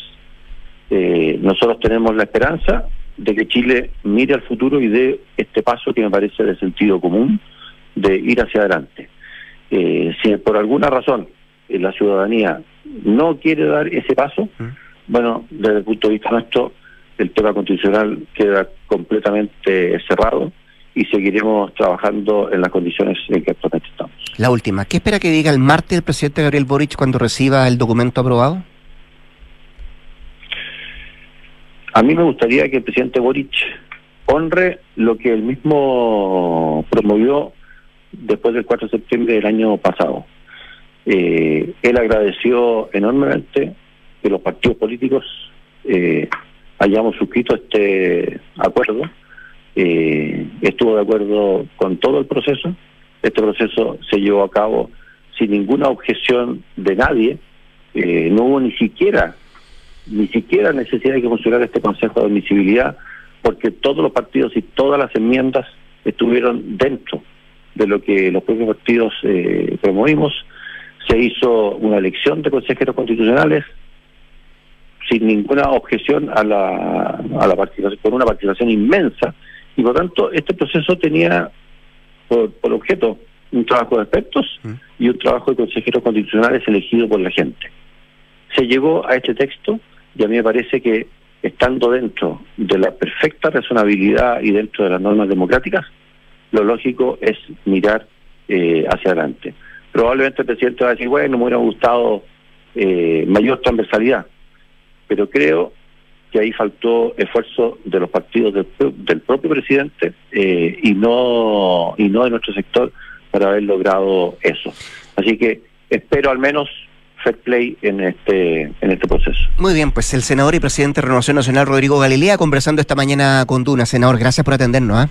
Eh, nosotros tenemos la esperanza de que Chile mire al futuro y dé este paso que me parece de sentido común de ir hacia adelante. Eh, si por alguna razón eh, la ciudadanía no quiere dar ese paso, bueno, desde el punto de vista nuestro, el tema constitucional queda completamente cerrado y seguiremos trabajando en las condiciones en que actualmente estamos. La última, ¿qué espera que diga el martes el presidente Gabriel Boric cuando reciba el documento aprobado? A mí me gustaría que el presidente Boric honre lo que él mismo promovió después del 4 de septiembre del año pasado. Eh, él agradeció enormemente que los partidos políticos eh, hayamos suscrito este acuerdo. Eh, estuvo de acuerdo con todo el proceso. Este proceso se llevó a cabo sin ninguna objeción de nadie. Eh, no hubo ni siquiera ni siquiera necesidad de que funcionara este Consejo de Admisibilidad, porque todos los partidos y todas las enmiendas estuvieron dentro de lo que los propios partidos eh, promovimos. Se hizo una elección de consejeros constitucionales sin ninguna objeción a la, a la participación, con una participación inmensa, y por tanto este proceso tenía por, por objeto un trabajo de expertos y un trabajo de consejeros constitucionales elegidos por la gente. Se llegó a este texto y a mí me parece que estando dentro de la perfecta razonabilidad y dentro de las normas democráticas, lo lógico es mirar eh, hacia adelante. Probablemente el presidente va a decir, bueno, me hubiera gustado eh, mayor transversalidad, pero creo que ahí faltó esfuerzo de los partidos del, del propio presidente eh, y no y no de nuestro sector para haber logrado eso. Así que espero al menos fair play en este en este proceso. Muy bien, pues el senador y presidente de Renovación Nacional Rodrigo Galilea conversando esta mañana con Duna. Senador, gracias por atendernos. ¿eh?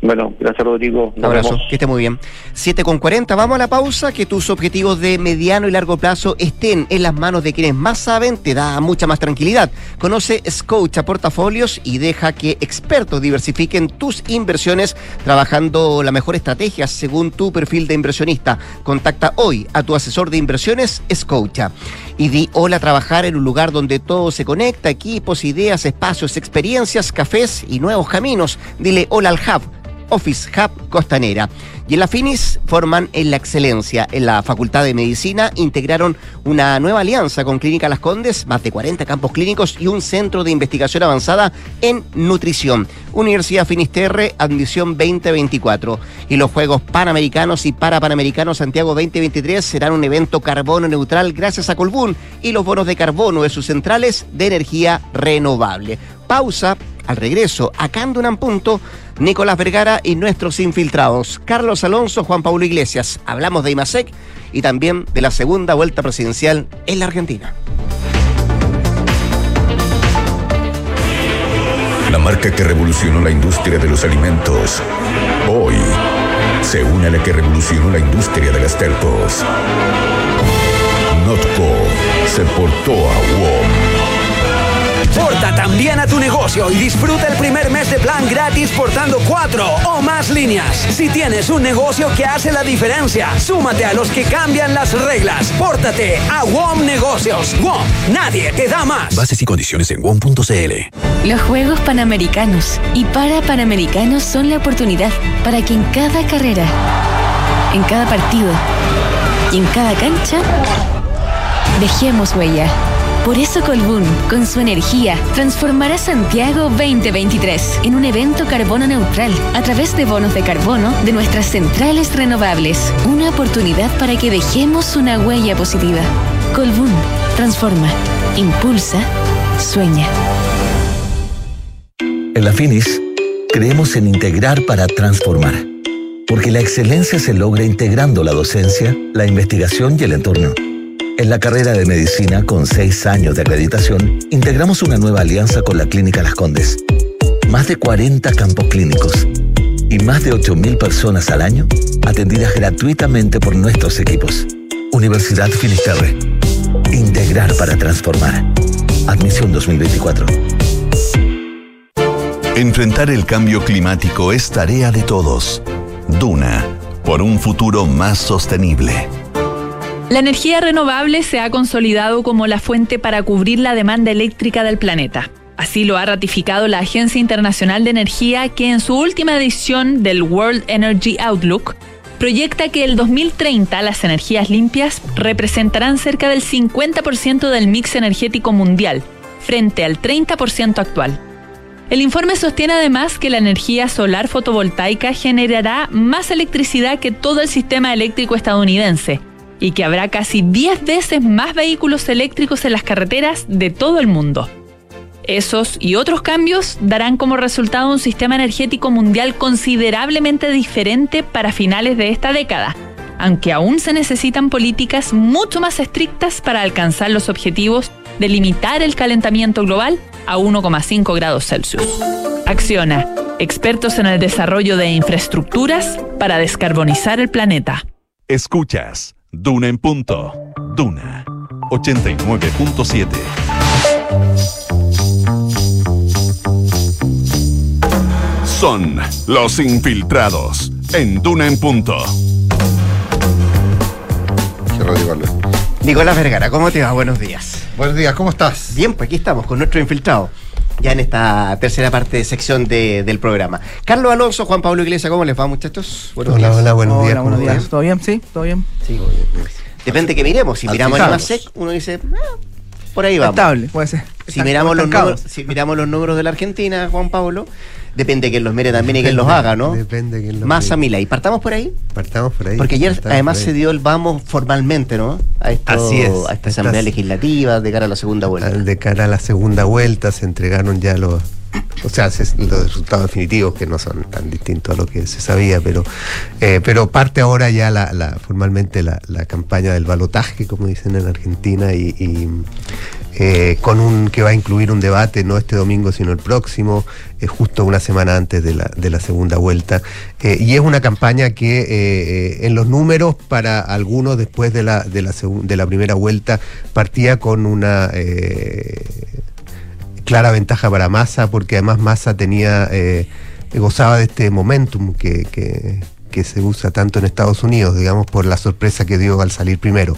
Bueno, gracias Rodrigo. Un abrazo, que esté muy bien. 7 con 40, vamos a la pausa. Que tus objetivos de mediano y largo plazo estén en las manos de quienes más saben te da mucha más tranquilidad. Conoce Scotia Portafolios y deja que expertos diversifiquen tus inversiones trabajando la mejor estrategia según tu perfil de inversionista. Contacta hoy a tu asesor de inversiones Scotia y di hola a trabajar en un lugar donde todo se conecta, equipos, ideas, espacios, experiencias, cafés y nuevos caminos. Dile hola al Hub Office Hub Costanera. Y en la Finis forman en la excelencia. En la Facultad de Medicina integraron una nueva alianza con Clínica Las Condes, más de 40 campos clínicos y un centro de investigación avanzada en nutrición. Universidad Finisterre, admisión 2024. Y los Juegos Panamericanos y Parapanamericanos Santiago 2023 serán un evento carbono neutral gracias a Colbún y los bonos de carbono de sus centrales de energía renovable. Pausa al regreso, acá en Punto, Nicolás Vergara y nuestros infiltrados, Carlos Alonso, Juan Pablo Iglesias. Hablamos de IMASEC y también de la segunda vuelta presidencial en la Argentina. La marca que revolucionó la industria de los alimentos, hoy se une a la que revolucionó la industria de las telcos. Notco se portó a WOM También a tu negocio y disfruta el primer mes de plan gratis portando cuatro o más líneas. Si tienes un negocio que hace la diferencia, súmate a los que cambian las reglas. Pórtate a WOM Negocios. WOM, nadie te da más. Bases y condiciones en WOM.cl. Los Juegos Panamericanos y para Panamericanos son la oportunidad para que en cada carrera, en cada partido y en cada cancha dejemos huella. Por eso Colbún, con su energía, transformará Santiago 2023 en un evento carbono neutral a través de bonos de carbono de nuestras centrales renovables. Una oportunidad para que dejemos una huella positiva. Colbún, transforma, impulsa, sueña. En la Finis, creemos en integrar para transformar. Porque la excelencia se logra integrando la docencia, la investigación y el entorno en la carrera de medicina, con seis años de acreditación, integramos una nueva alianza con la Clínica Las Condes. Más de 40 campos clínicos y más de 8.000 personas al año atendidas gratuitamente por nuestros equipos. Universidad Finisterre. Integrar para transformar. Admisión 2024. Enfrentar el cambio climático es tarea de todos. Duna, por un futuro más sostenible. La energía renovable se ha consolidado como la fuente para cubrir la demanda eléctrica del planeta. Así lo ha ratificado la Agencia Internacional de Energía que en su última edición del World Energy Outlook proyecta que el 2030 las energías limpias representarán cerca del 50% del mix energético mundial, frente al 30% actual. El informe sostiene además que la energía solar fotovoltaica generará más electricidad que todo el sistema eléctrico estadounidense y que habrá casi 10 veces más vehículos eléctricos en las carreteras de todo el mundo. Esos y otros cambios darán como resultado un sistema energético mundial considerablemente diferente para finales de esta década, aunque aún se necesitan políticas mucho más estrictas para alcanzar los objetivos de limitar el calentamiento global a 1,5 grados Celsius. Acciona, expertos en el desarrollo de infraestructuras para descarbonizar el planeta. Escuchas Duna en punto. Duna 89.7. Son los infiltrados en Duna en punto. Nicolás Vergara, ¿cómo te va? Buenos días. Buenos días, ¿cómo estás? Bien, pues aquí estamos con nuestro infiltrado. Ya en esta tercera parte de sección de- del programa. Carlos Alonso, Juan Pablo Iglesias, ¿cómo les va, muchachos? Buenos Hola, días. hola, buenos días. buenos días. ¿Todo bien? Sí, todo bien. Sí, Depende que miremos. Si miramos el. MASEC, uno dice, "Ah, por ahí vamos. Estable, puede ser. Si miramos, los números, si miramos los números de la Argentina, Juan Pablo, depende que los mire también y que los haga, ¿no? Depende quién los Massa mire. Milei. ¿Partamos por ahí? Partamos por ahí. Porque ayer además se dio el vamos formalmente, ¿no? A, esto- Así es. a esta asamblea Estás- legislativa de cara a la segunda vuelta. Al- De cara a la segunda vuelta se entregaron ya los, o sea, se- los resultados definitivos que no son tan distintos a lo que se sabía, pero, eh, pero parte ahora ya la, la- formalmente la, la campaña del balotaje, como dicen en Argentina, y, y, eh, con un que va a incluir un debate no este domingo sino el próximo, eh, justo una semana antes de la, de la segunda vuelta. Eh, y es una campaña que eh, en los números para algunos después de la, de la, de la primera vuelta partía con una clara ventaja para Massa, porque además Massa tenía, gozaba de este momentum que- que se usa tanto en Estados Unidos, digamos, por la sorpresa que dio al salir primero.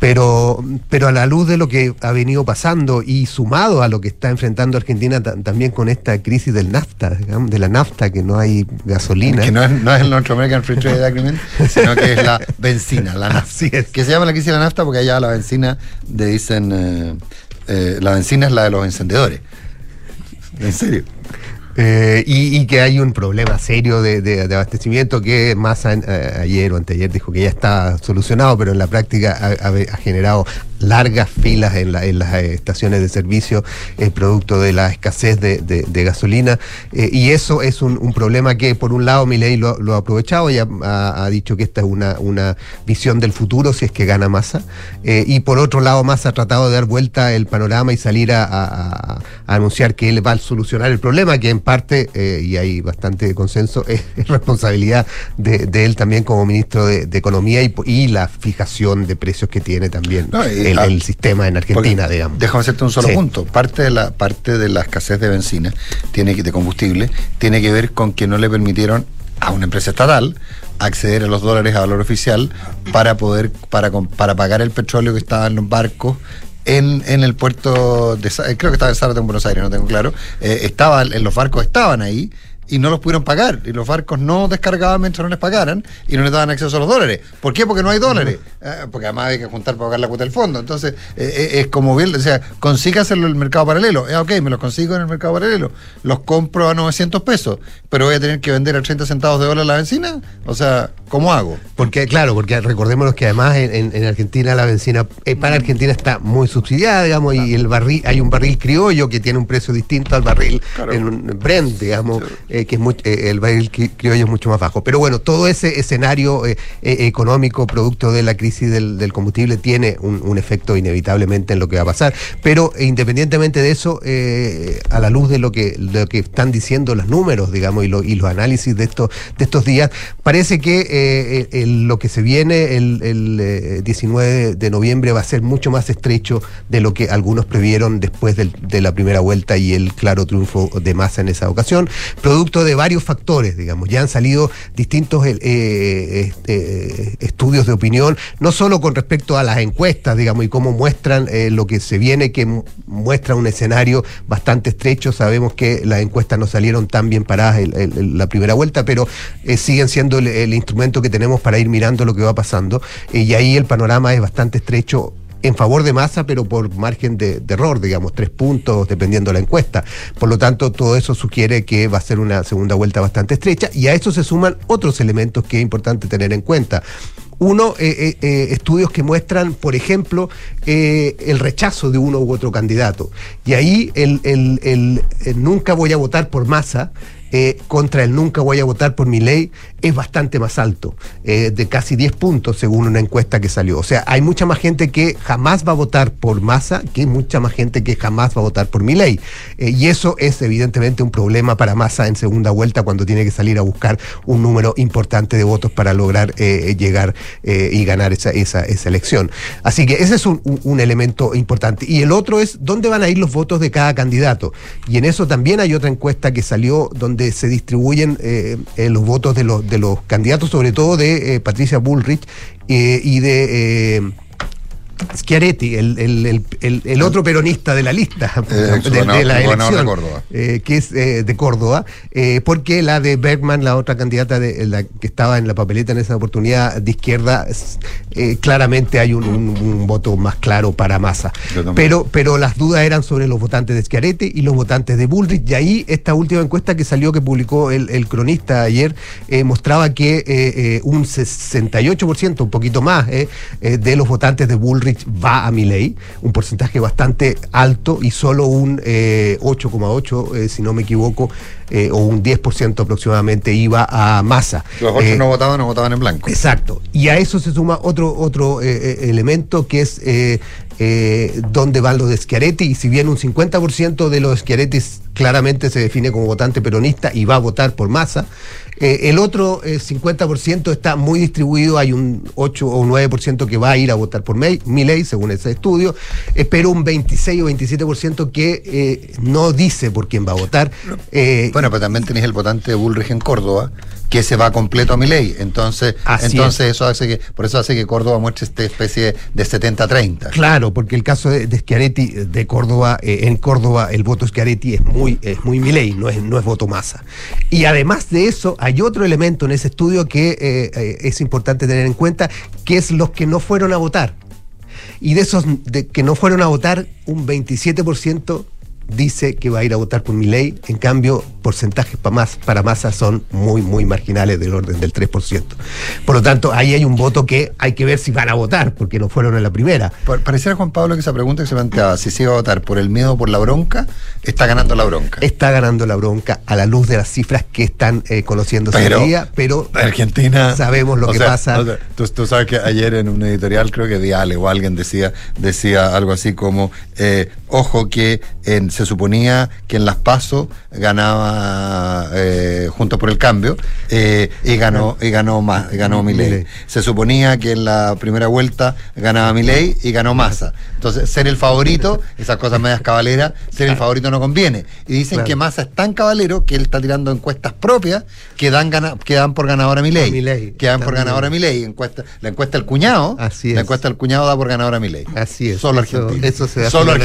Pero, pero a la luz de lo que ha venido pasando y sumado a lo que está enfrentando Argentina ta- también con esta crisis del nafta, digamos, de la nafta, que no hay gasolina. Que no es, no es el North American Free Trade Agreement, sino que es la benzina, la nafta. Que se llama la crisis de la nafta porque allá la benzina le dicen. eh, eh, la benzina es la de los encendedores. En serio. Eh, y, que hay un problema serio de, abastecimiento que Massa eh, ayer o anteayer dijo que ya está solucionado, pero en la práctica ha generado largas filas en, la- en las eh, estaciones de servicio eh, producto de la escasez de, gasolina. Eh, y eso es un, problema que por un lado Milei lo, lo ha aprovechado y ha, dicho que esta es una, una visión del futuro si es que gana Massa. Eh, y por otro lado Massa ha tratado de dar vuelta el panorama y salir a, a- anunciar que él va a solucionar el problema, que en parte, y hay bastante consenso, es, es responsabilidad de, de él también como ministro de, Economía y, la fijación de precios que tiene también el, ah, el sistema en Argentina, digamos. Déjame hacerte un solo Sí. punto. Parte de la parte de la escasez de benzina tiene que, de combustible tiene que ver con que no le permitieron a una empresa estatal acceder a los dólares a valor oficial para poder para para pagar el petróleo que estaba en los barcos en, en el puerto de Sa- creo que estaba en Zárate en Buenos Aires no tengo claro eh, estaba en los barcos estaban ahí y no los pudieron pagar. Y los barcos no descargaban mientras no les pagaran y no les daban acceso a los dólares. ¿Por qué? Porque no hay dólares. Eh, porque además hay que juntar para pagar la cuota del fondo. Entonces, eh, eh, es como bien, o sea, consígaselo en el mercado paralelo. Eh, ok, me los consigo en el mercado paralelo. Los compro a 900 pesos, pero voy a tener que vender a 30 centavos de dólar la benzina. O sea, ¿cómo hago? Porque, claro, porque recordémonos que además en, en- en Argentina la benzina eh, para Argentina está muy subsidiada, digamos, y el barril, hay un barril criollo que tiene un precio distinto al barril en un Brent, digamos, eh, que es muy- el barril cri- criollo es mucho más bajo. Pero bueno, todo ese escenario económico producto de la crisis del, combustible tiene un, efecto inevitablemente en lo que va a pasar. Pero eh, independientemente de eso, eh, a la luz de lo que, están diciendo los números, digamos, y, lo- y los análisis de estos, de estos días, parece que eh, lo que se viene el, el, eh, 19 de noviembre va a ser mucho más estrecho de lo que algunos previeron después de la primera vuelta y el claro triunfo de Massa en esa ocasión, producto de varios factores, digamos. Ya han salido distintos eh, estudios de opinión, no solo con respecto a las encuestas, digamos, y cómo muestran eh, lo que se viene, que mu- muestra un escenario bastante estrecho. Sabemos que las encuestas no salieron tan bien paradas en, en- en la primera vuelta, pero eh, siguen siendo el, el instrumento que tenemos para ir mirando lo que va pasando. Eh, y ahí el panorama es bastante estrecho en favor de masa, pero por margen de, de error, digamos, tres puntos, dependiendo de la encuesta. Por lo tanto, todo eso sugiere que va a ser una segunda vuelta bastante estrecha y a eso se suman otros elementos que es importante tener en cuenta. Uno, eh, eh, eh, estudios que muestran, por ejemplo, el rechazo de uno u otro candidato. Y ahí el, el- el- el nunca voy a votar por masa contra el nunca voy a votar por mi ley es bastante más alto, eh, de casi 10 puntos según una encuesta que salió. O sea, hay mucha más gente que jamás va a votar por masa que mucha más gente que jamás va a votar por mi ley. Eh, y eso es evidentemente un problema para masa en segunda vuelta cuando tiene que salir a buscar un número importante de votos para lograr eh, llegar eh, y ganar esa, esa, esa elección. Así que ese es un, un- elemento importante. Y el otro es dónde van a ir los votos de cada candidato. Y en eso también hay otra encuesta que salió donde se distribuyen los votos de los, los candidatos, sobre todo de eh, Patricia Bullrich eh, y de... Schiaretti, el, el- el- otro peronista de la lista Eh, de, la elección, Córdoba. eh, que es eh, de Córdoba, eh, porque la de Bergman, la otra candidata de, la que estaba en la papeleta en esa oportunidad de izquierda, claramente hay un, un- un voto más claro para Massa. Pero, pero las dudas eran sobre los votantes de Schiaretti y los votantes de Bullrich, y ahí esta última encuesta que salió, que publicó el, cronista ayer, mostraba que un 68%, un poquito más, de los votantes de Bullrich va a Milei, un porcentaje bastante alto y solo un eh, 8,8, eh, si no me equivoco, eh, o un 10% aproximadamente iba a Massa. Los ocho Eh, no votaban, no votaban en blanco. Exacto. Y a eso se suma otro, otro eh, eh, elemento que es eh, eh, dónde van los de Schiaretti. Y si bien un 50% de los Schiaretti claramente se define como votante peronista y va a votar por masa, eh, el otro eh, 50% está muy distribuido. Hay un 8 o 9% que va a ir a votar por May, Milei, según ese estudio, eh, pero un 26 o 27% que no dice por quién va a votar. Eh, Bueno, pero también tenéis el votante de Bullrich en Córdoba, que se va completo a mi ley. Entonces, Así entonces eso hace que, por eso hace que Córdoba muestre esta especie de 70-30. Claro, porque el caso de, de Schiaretti de Córdoba, eh, en Córdoba el voto Schiaretti es muy, es muy Milei, no es, no es voto masa. Y además de eso, hay otro elemento en ese estudio que eh, eh, es importante tener en cuenta, que es los que no fueron a votar. Y de esos de que no fueron a votar, un 27% dice que va a ir a votar por mi ley, en cambio porcentajes para más para masa son muy muy marginales del orden del 3%. Por lo tanto, ahí hay un voto que hay que ver si van a votar porque no fueron en la primera. Pa- Pareciera, Juan Pablo, que esa pregunta que se planteaba, si se iba a votar por el miedo o por la bronca, está ganando la bronca. Está ganando la bronca a la luz de las cifras que están eh, conociéndose Pero- hoy día, pero Argentina. sabemos lo que sea, pasa. o sea, tú, tú sabes que ayer en un editorial, creo que Diale o alguien decía, decía algo así como: eh, ojo, que en- se suponía que en las PASO ganaba eh, Juntos por el Cambio eh, y ganó y ganó más, ganó Milei. Se suponía que en la primera vuelta ganaba Milei y ganó Massa. Entonces, ser el favorito, esas cosas medias cabaleras, ser el favorito no conviene. Y dicen Claro. que Massa es tan cabalero que él está tirando encuestas propias que dan, gana- que dan por ganadora a Milei. Que dan por ganadora a Milei. Encuesta, la encuesta del cuñado, Así la es. encuesta del cuñado da por ganadora a Milei. Así es. Solo eso- Argentina. Eso se da Solo en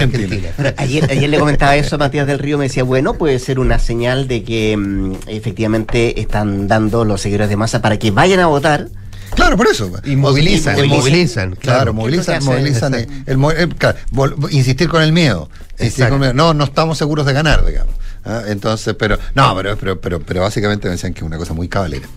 Ayer, ayer le comentaba eso a Matías del Río, me decía, bueno, puede ser una señal de que mm, efectivamente están dando los seguidores de masa para que vayan a votar. Claro, por eso. Y movilizan, y- movilizan, Claro, claro. movilizan, ¿Qué es lo que movilizan. eh, el eh, claro, vol- insistir con el miedo. Insistir Exacto. con el miedo. No, no estamos seguros de ganar, digamos. ¿ah? Entonces, pero, no, pero, pero, pero, pero básicamente me decían que es una cosa muy cabalera.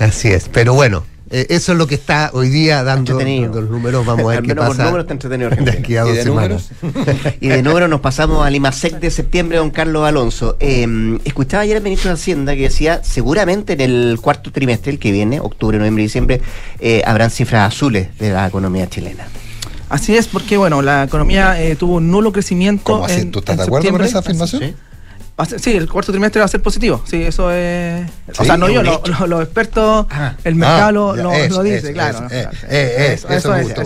Así es, pero bueno, eh, eso es lo que está hoy día dando, los números. Vamos a ver qué menos por pasa. números está entretenido de Argentina. aquí a ¿Y de semanas. Y de número nos pasamos al IMASEC de septiembre, don Carlos Alonso. Eh, escuchaba ayer al ministro de Hacienda que decía, seguramente en el cuarto trimestre, el que viene, octubre, noviembre y diciembre, eh, habrán cifras azules de la economía chilena. Así es, porque bueno, la economía eh, tuvo un nulo crecimiento. ¿Cómo así? en- ¿Tú estás en de acuerdo con esa afirmación? ¿Sí? Va a ser- sí, el cuarto trimestre va a ser positivo. Sí, eso es. o sea, no es yo, lo- lo- los expertos, el mercado Ah, lo, ya, lo- dice, eso, claro. eh, Eso- eso eso es, eso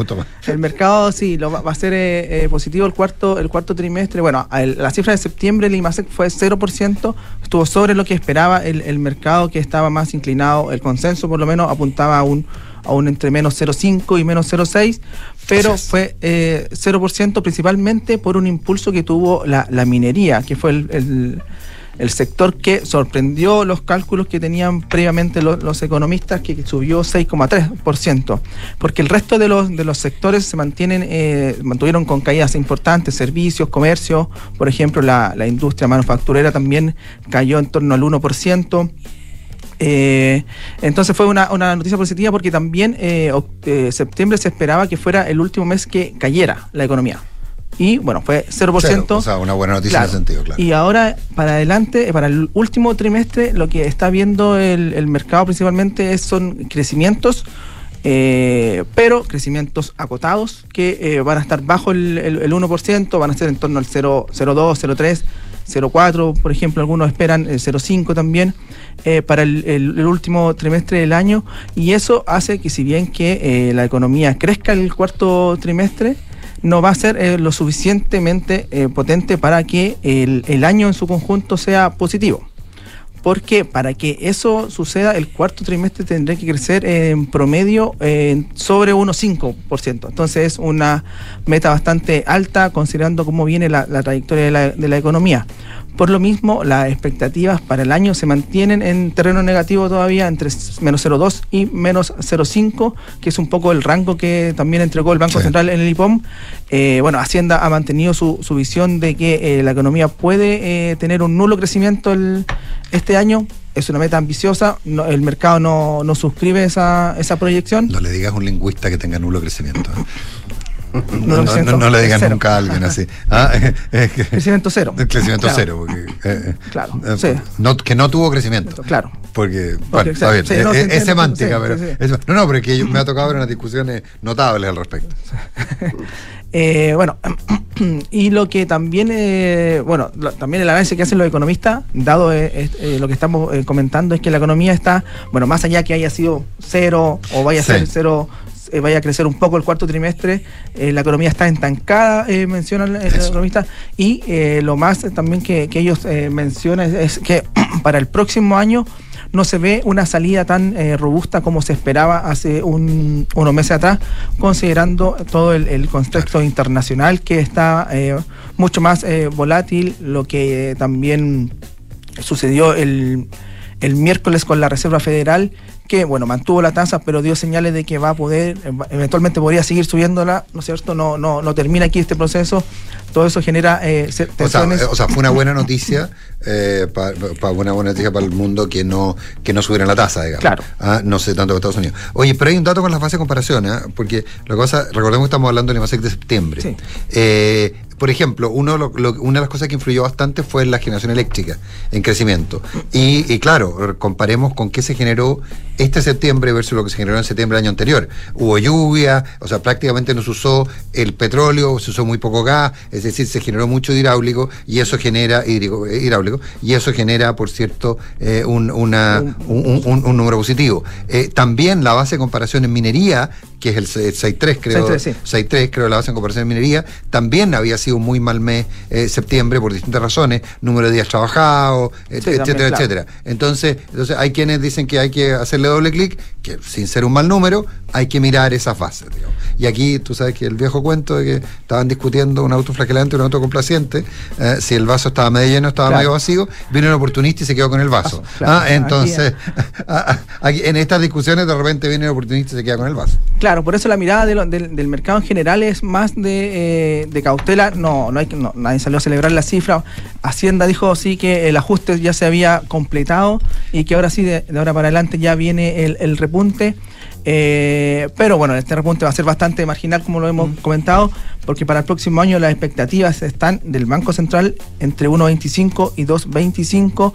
es. más. El mercado sí lo va, va a ser eh, eh, positivo el cuarto el cuarto trimestre. Bueno, el- la cifra de septiembre el IMASEC fue 0%, estuvo sobre lo que esperaba el, el mercado que estaba más inclinado, el consenso por lo menos apuntaba a un a un entre menos 0,5 y menos 0,6, pero fue eh, 0% principalmente por un impulso que tuvo la, la minería, que fue el, el- el sector que sorprendió los cálculos que tenían previamente lo- los economistas, que subió 6,3%, porque el resto de los, de los sectores se mantienen, eh, mantuvieron con caídas importantes, servicios, comercio, por ejemplo, la, la industria manufacturera también cayó en torno al 1%. Eh, entonces fue una, una noticia positiva porque también eh, eh, septiembre se esperaba que fuera el último mes que cayera la economía. Y bueno, fue 0%. Cero, o sea, una buena noticia en ese sentido, claro. Y ahora, para adelante, para el último trimestre, lo que está viendo el, el mercado principalmente es- son crecimientos, eh, pero crecimientos acotados que eh, van a estar bajo el, el- el 1%, van a ser en torno al 0, 0,2, 0,3, 0,4, por ejemplo, algunos esperan el 0,5 también eh, para el, el- último trimestre del año. Y eso hace que si bien que eh, la economía crezca el cuarto trimestre, no va a ser eh, lo suficientemente eh, potente para que el, el año en su conjunto sea positivo. Porque para que eso suceda, el cuarto trimestre tendrá que crecer en promedio sobre 1,5%. Entonces es una meta bastante alta considerando cómo viene la, trayectoria de la economía. Por lo mismo, las expectativas para el año se mantienen en terreno negativo todavía entre menos 0,2 y menos 0,5, que es un poco el rango que también entregó el Banco Central en el IPOM. Eh, bueno, Hacienda ha mantenido su, su visión de que eh, la economía puede eh, tener un nulo crecimiento el- este año. Es una meta ambiciosa, no- el mercado no, no suscribe esa, esa proyección. No le digas a un lingüista que tenga nulo crecimiento. ¿Eh? No, no, crecimiento no, no le cero. nunca a alguien así. Ah, eh, que- Crecimiento cero. Crecimiento Claro. cero. Porque, eh, Claro, eh, sí. que no tuvo crecimiento. Claro. Porque, bueno, está bien. sí, eh, eh, es semántica, pero. sí, sí. es- no, no, pero es que yo- me ha tocado ver unas discusiones notables al respecto. Eh, bueno, y lo que también, eh, bueno, lo- también el análisis que hacen los economistas, dado eh, eh, lo que estamos eh, comentando, es que la economía está, bueno, más allá que haya sido cero o vaya a ser cero, eh, vaya a crecer un poco el cuarto trimestre, eh, la economía está estancada, eh, mencionan los economistas, y lo más también que, que ellos mencionan es, es que para el próximo año no se ve una salida tan eh, robusta como se esperaba hace un- unos meses atrás, considerando todo el, el contexto internacional que está eh, mucho más eh, volátil, lo que también sucedió el, el miércoles con la Reserva Federal, que bueno, mantuvo la tasa, pero dio señales de que va a poder, eh, eventualmente podría seguir subiéndola, ¿no es cierto? No, no, no termina aquí este proceso, todo eso genera eh, se- O sea, tensiones. eh, o sea, fue una buena noticia, eh, pa- pa- una buena noticia para el mundo que no, que no subieran la tasa, digamos. Claro. Ah, no sé tanto que Estados Unidos. Oye, pero hay un dato con la fase de comparación, ¿ah? porque la cosa, recordemos que estamos hablando del IMASEC de septiembre. Eh, por ejemplo, uno, lo- lo- una de las cosas que influyó bastante fue la generación eléctrica en crecimiento. Y, y claro, comparemos con qué se generó este septiembre versus lo que se generó en septiembre del año anterior. Hubo lluvia, o sea, prácticamente no se usó el petróleo, se usó muy poco gas, es decir, se generó mucho hidráulico y eso genera hídrico- eh, hidráulico y eso genera, por cierto, eh, un, una- un- un- un número positivo. Eh, también la base de comparación en minería, que es el 6.3 creo, 6.3, sí. 6.3 creo la base de comparación en minería, también había sido un muy mal mes eh, septiembre por distintas razones, número de días trabajados, Sí, etcétera, también, claro. etcétera. Entonces, entonces hay quienes dicen que hay que hacerle doble clic, que sin ser un mal número, hay que mirar esas bases. digamos. Y aquí tú sabes que el viejo cuento de que estaban discutiendo un autoflagelante y un autocomplaciente, eh, si el vaso estaba medio lleno, estaba Claro. medio vacío, vino un oportunista y se quedó con el vaso. Claro. Ah, entonces, aquí, en estas discusiones de repente viene un oportunista y se queda con el vaso. Claro, por eso la mirada de lo- del, del mercado en general es más de, eh, de cautela. No, no hay no, nadie salió a celebrar la cifra. Hacienda dijo sí que el ajuste ya se había completado y que ahora sí, de, ahora para adelante ya viene el repunte. Eh, pero bueno, este repunte va a ser bastante marginal, como lo hemos comentado, porque para el próximo año las expectativas están del Banco Central entre 1,25 y 2,25.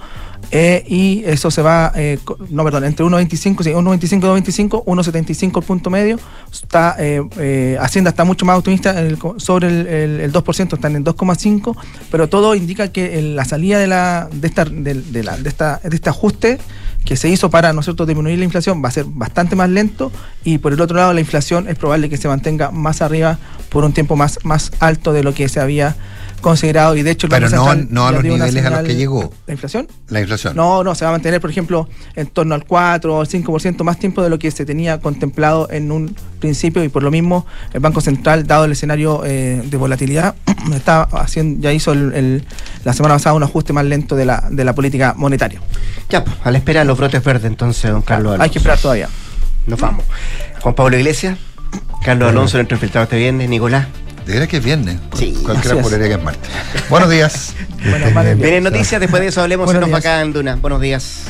eh, y eso se va, eh, no, perdón, entre 1,25 sí, 1,25 y 2,25, 1,75 el punto medio. Está, eh, Hacienda está mucho más optimista el sobre el, el- el 2%, están en 2,5, pero todo indica que el- la salida de, la, de, esta, de, de la- de esta, de este ajuste que se hizo para nosotros disminuir la inflación va a ser bastante más lento. Y por el otro lado la inflación es probable que se mantenga más arriba por un tiempo más, más alto de lo que se había considerado y de hecho el Pero Banco no, Central no a los niveles a los que llegó. ¿La inflación? La inflación. No, no, se va a mantener, por ejemplo, en torno al 4 o al 5% más tiempo de lo que se tenía contemplado en un principio y por lo mismo el Banco Central, dado el escenario eh, de volatilidad, está haciendo, ya hizo el- el- la semana pasada un ajuste más lento de la, de la política monetaria. Ya, pues, a la espera de los brotes verdes, entonces, don Carlos Hay Alonso. que esperar todavía. Nos vamos. Juan Pablo Iglesias, Carlos Alonso, nuestro infiltrado este viernes, Nicolás. De veras que es viernes. Sí, Cualquiera juraría que es martes. Buenos días. Vienen noticias, después de eso hablemos Buenos en nos va acá en Duna. Buenos días.